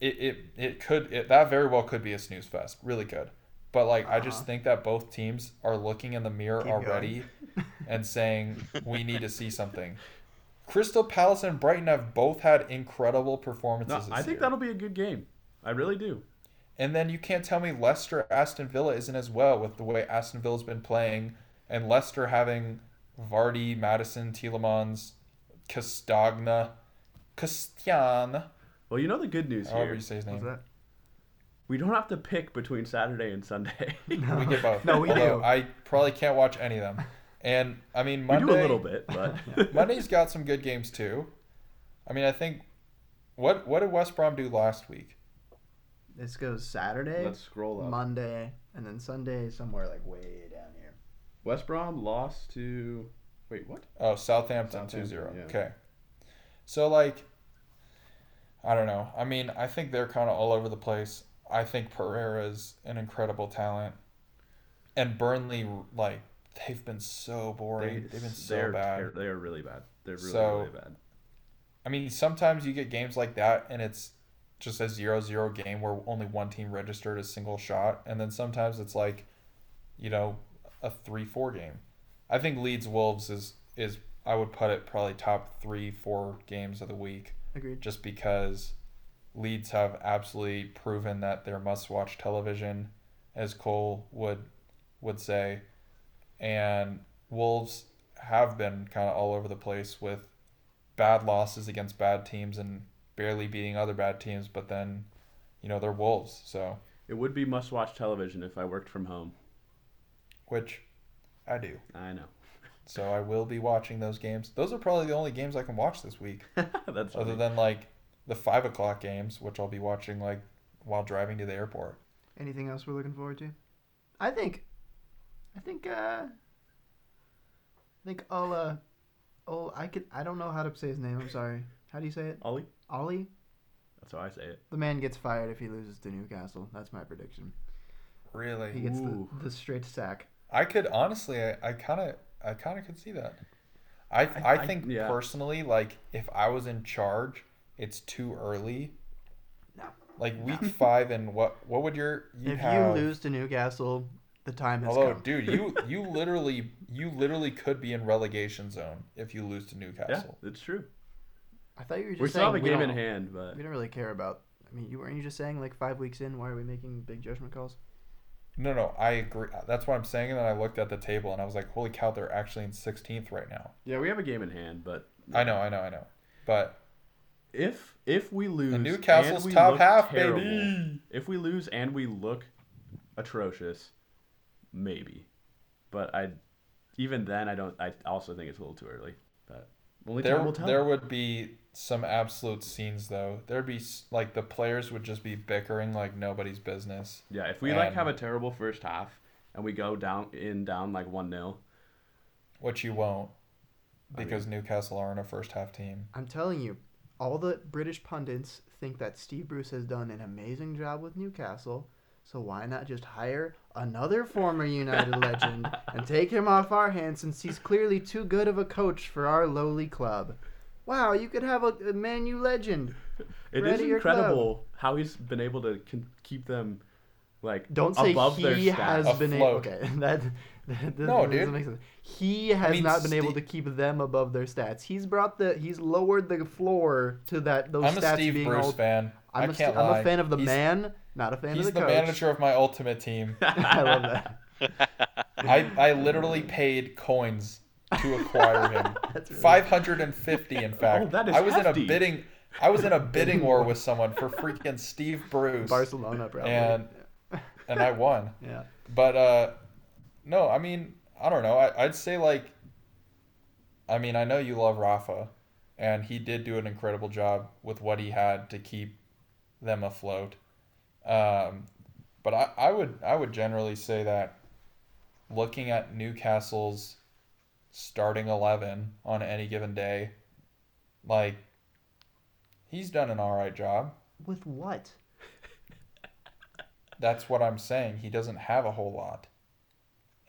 it it, it could it, that very well could be a snooze fest. Really could. But like I just Uh-huh. think that both teams are looking in the mirror Keep already and saying we need to see something. Crystal Palace and Brighton have both had incredible performances. no, this I think year. that'll be a good game. I really do. And then you can't tell me Leicester Aston Villa isn't as well with the way Aston Villa's been playing, and Leicester having Vardy, Maddison, Tielemans, Castagna, Castian, Well, you know the good news however here. you say his What's that? We don't have to pick between Saturday and Sunday. No. We get both. No, we Although do. I probably can't watch any of them. And I mean we Monday. do a little bit, but Monday's got some good games too. I mean I think what what did West Brom do last week? This goes Saturday, let's scroll up. Monday, and then Sunday somewhere like way down here. West Brom lost to. Wait, what? Oh, Southampton, Southampton, 2-0. yeah. Okay. So like I don't know. I mean, I think they're kind of all over the place. I think Pereira's an incredible talent, and Burnley like they've been so boring. They, have been so they're bad. they are really bad. They're really So- really bad. I mean, sometimes you get games like that, and it's just a zero-zero game where only one team registered a single shot, and then sometimes it's like, you know, a three-four game. I think Leeds Wolves is is I would put it probably top three, four games of the week. Agreed. just because Leeds have absolutely proven that they're must-watch television, as Cole would would say, and Wolves have been kind of all over the place with bad losses against bad teams and barely beating other bad teams, but then, you know, they're Wolves, so It would be must-watch television if I worked from home. which I do. I know. So I will be watching those games. Those are probably the only games I can watch this week. That's other funny. than like the five o'clock games, which I'll be watching like while driving to the airport. Anything else we're looking forward to? I think, I think, uh, I think Ola, oh, I could, I don't know how to say his name. I'm sorry. How do you say it? Ollie. Ollie. That's how I say it. The man gets fired if he loses to Newcastle. That's my prediction. Really? He gets the, Ooh. the straight sack. I could honestly, I kind of, I kind of could see that. I, I, I- think yeah. personally, like if I was in charge, it's too early. No. Like week five and what? What would your you if have? you lose to Newcastle, the time has Although, come. dude, you you literally you literally could be in relegation zone if you lose to Newcastle. Yeah, Newcastle. it's true. I thought you were just We saying still have a game in hand, but We don't really care about. I mean, you weren't you just saying like five weeks in? Why are we making big judgment calls? No, no, I agree. That's what I'm saying. And then I looked at the table and I was like, holy cow, they're actually in 16th right now. yeah, we have a game in hand. But I know, I know, I know. But if if we lose, the Newcastle's and we top half, terrible, baby. If we lose and we look atrocious, maybe. But I, even then, I don't. I also think it's a little too early. But only time There, will tell. there would be some absolute scenes though. There'd be like the players would just be bickering like nobody's business. yeah, if we like have a terrible first half and we go down in down like one 0 Which you won't, I because Newcastle aren't a first half team. I'm telling you, all the British pundits think that Steve Bruce has done an amazing job with Newcastle. So why not just hire another former United legend and take him off our hands since he's clearly too good of a coach for our lowly club? Wow, you could have a, a Man U legend. It is Right is at your club. incredible how he's been able to con- keep them like Don't say above their he stats. has been able. Okay, that, that doesn't, No, doesn't dude. make sense. He has mean, not been able to keep them above their stats. He's brought the. He's lowered the floor to that. Those I'm a stats Steve being Bruce all. fan. I'm, I a, can't st- lie. I'm a fan of the He's- man, not a fan He's of the the, coach. manager of my ultimate team. I love that. I, I literally paid coins to acquire him. Really- Five hundred and fifty, in fact. Oh, that is I was hefty. in a bidding. I was in a bidding war with someone for freaking Steve Bruce, Barcelona, probably. And- and I won. yeah. But uh, no, I mean, I don't know. I, I'd say like, I mean, I know you love Rafa, and he did do an incredible job with what he had to keep them afloat. Um, but I, I would I would generally say that looking at Newcastle's starting eleven on any given day, like he's done an all right job. With what? That's what I'm saying. He doesn't have a whole lot,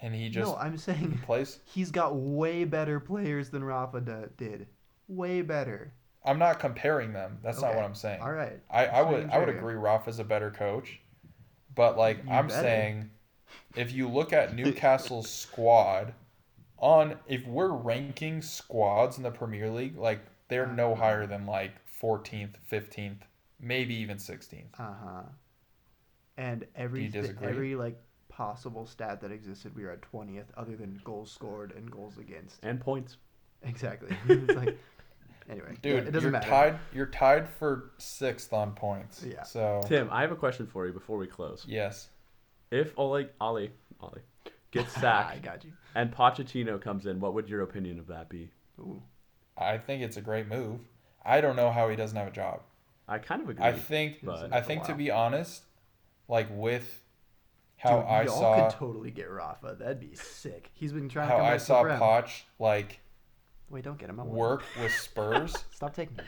and he just no, I'm saying plays. he's got way better players than Rafa did. Way better. I'm not comparing them. That's not what I'm saying. All right. I, I would what I would I'm agree Rafa's a better coach, but like You I'm better. saying, if you look at Newcastle's squad, on if we're ranking squads in the Premier League, like they're no Uh-huh. higher than like 14th, 15th, maybe even 16th. Uh huh. And every disagree? every like possible stat that existed, we were at twentieth, other than goals scored and goals against. and points. Exactly. it's like anyway, Dude, it doesn't you're matter. tied. You're tied for sixth on points. Yeah. So Tim, I have a question for you before we close. yes, If Ole Ollie Ollie gets sacked, I sacked got you. and Pochettino comes in, what would your opinion of that be? Ooh. I think it's a great move. I don't know how he doesn't have a job. I kind of agree. I think but- I think to be honest, like with how Dude, I y'all saw could totally get Rafa. That'd be sick. He's been trying how to come I saw Prem. Poch like Wait, don't get him. I'm work with Spurs, Stop taking him.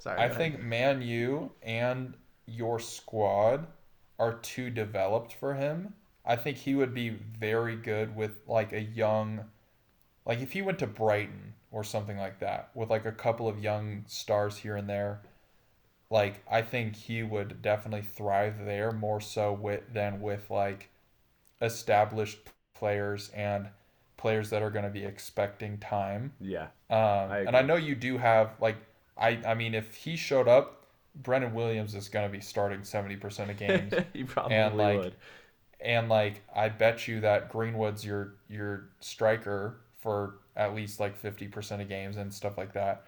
Sorry. I go ahead. think Man U and your squad are too developed for him. I think he would be very good with like a young, like if he went to Brighton or something like that, with like a couple of young stars here and there. Like I think he would definitely thrive there more so with than with like established players and players that are going to be expecting time. Yeah. Um, and I know you do have like I I mean if he showed up, Brandon Williams is gonna be starting seventy percent of games, he probably and like would. and like I bet you that Greenwood's your your striker for at least like fifty percent of games and stuff like that.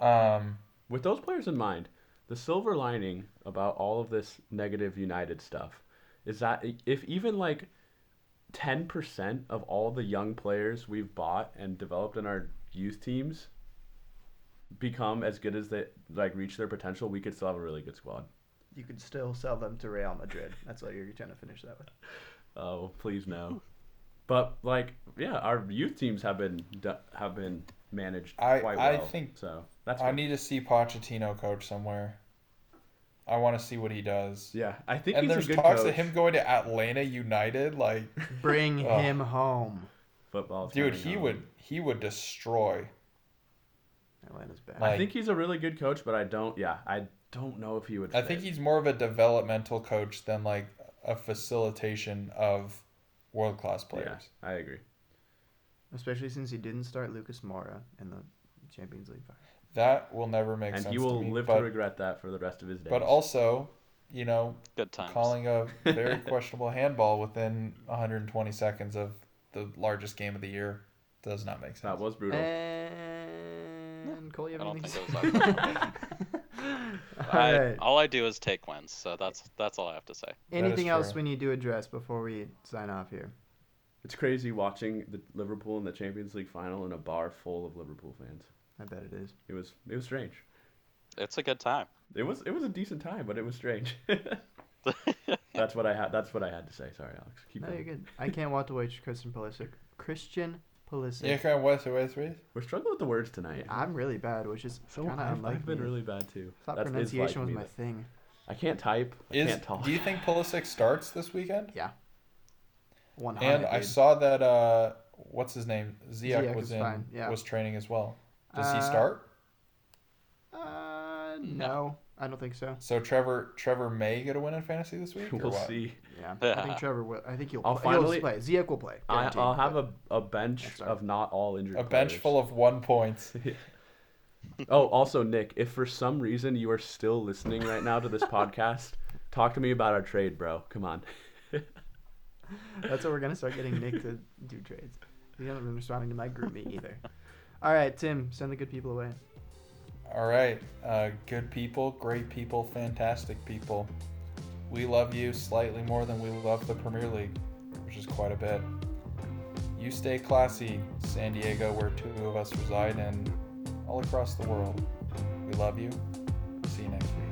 Um, With those players in mind, the silver lining about all of this negative United stuff is that if even like 10% of all the young players we've bought and developed in our youth teams become as good as they like reach their potential, we could still have a really good squad. you could still sell them to Real Madrid. That's what you're trying to finish that with. Oh, please no. But like, yeah, our youth teams have been have been managed I- quite I think so. That's I good. need to see Pochettino coach somewhere. I want to see what he does. yeah, I think and he's there's a good talks coach. of him going to Atlanta United. Like, Bring Oh. him home. Football, dude, he on. would he would destroy. Atlanta's back. Like- I think he's a really good coach, but I don't. Yeah, I don't know if he would. I fit. think he's more of a developmental coach than like a facilitation of world class players. Yeah, I agree. Especially since he didn't start Lucas Moura in the Champions League final. That will never make and sense he will to me. live but, to regret that for the rest of his days. but also, you know, Good times. calling a very questionable handball within 120 seconds of the largest game of the year does not make sense. that was brutal. And Cole, you have I don't anything think to it was say? I, All right. All I do is take wins, so that's that's all I have to say. Anything else true. we need to address before we sign off here? It's crazy watching the Liverpool in the Champions League final in a bar full of Liverpool fans. I bet it is. It was it was strange. It's a good time. It was it was a decent time, but it was strange. that's what I had. That's what I had to say. Sorry, Alex. Keep No, going. you're good. I can't wait to watch Christian Pulisic. Christian Pulisic. Yeah, kind of west, west, west. We're struggling with the words tonight. I'm really bad, which is so kind of I've, unlike I've been me. really bad too. Thought That's- pronunciation like was my that- thing. I can't type. I Is can't talk. do you think Pulisic starts this weekend? Yeah. One And I saw that uh, what's his name? Ziyech, Ziyech was is in fine, yeah. was training as well. Does he Uh, start? Uh, no, I don't think so. So Trevor Trevor may get a win in fantasy this week. we'll what? see. Yeah, I think Trevor will. I think he'll. I'll play. finally- he'll play. Ziyech will play. I, I'll have a, a bench of not all injured. A bench full of one points. Oh, also, Nick, if for some reason you are still listening right now to this podcast, talk to me about our trade, bro. Come on. That's what we're gonna start getting Nick to do trades. He hasn't been responding to my GroupMe either. All right, Tim, send the good people away. All right, uh, good people, great people, fantastic people. We love you slightly more than we love the Premier League, which is quite a bit. You stay classy, San Diego, where two of us reside, and all across the world. We love you. See you next week.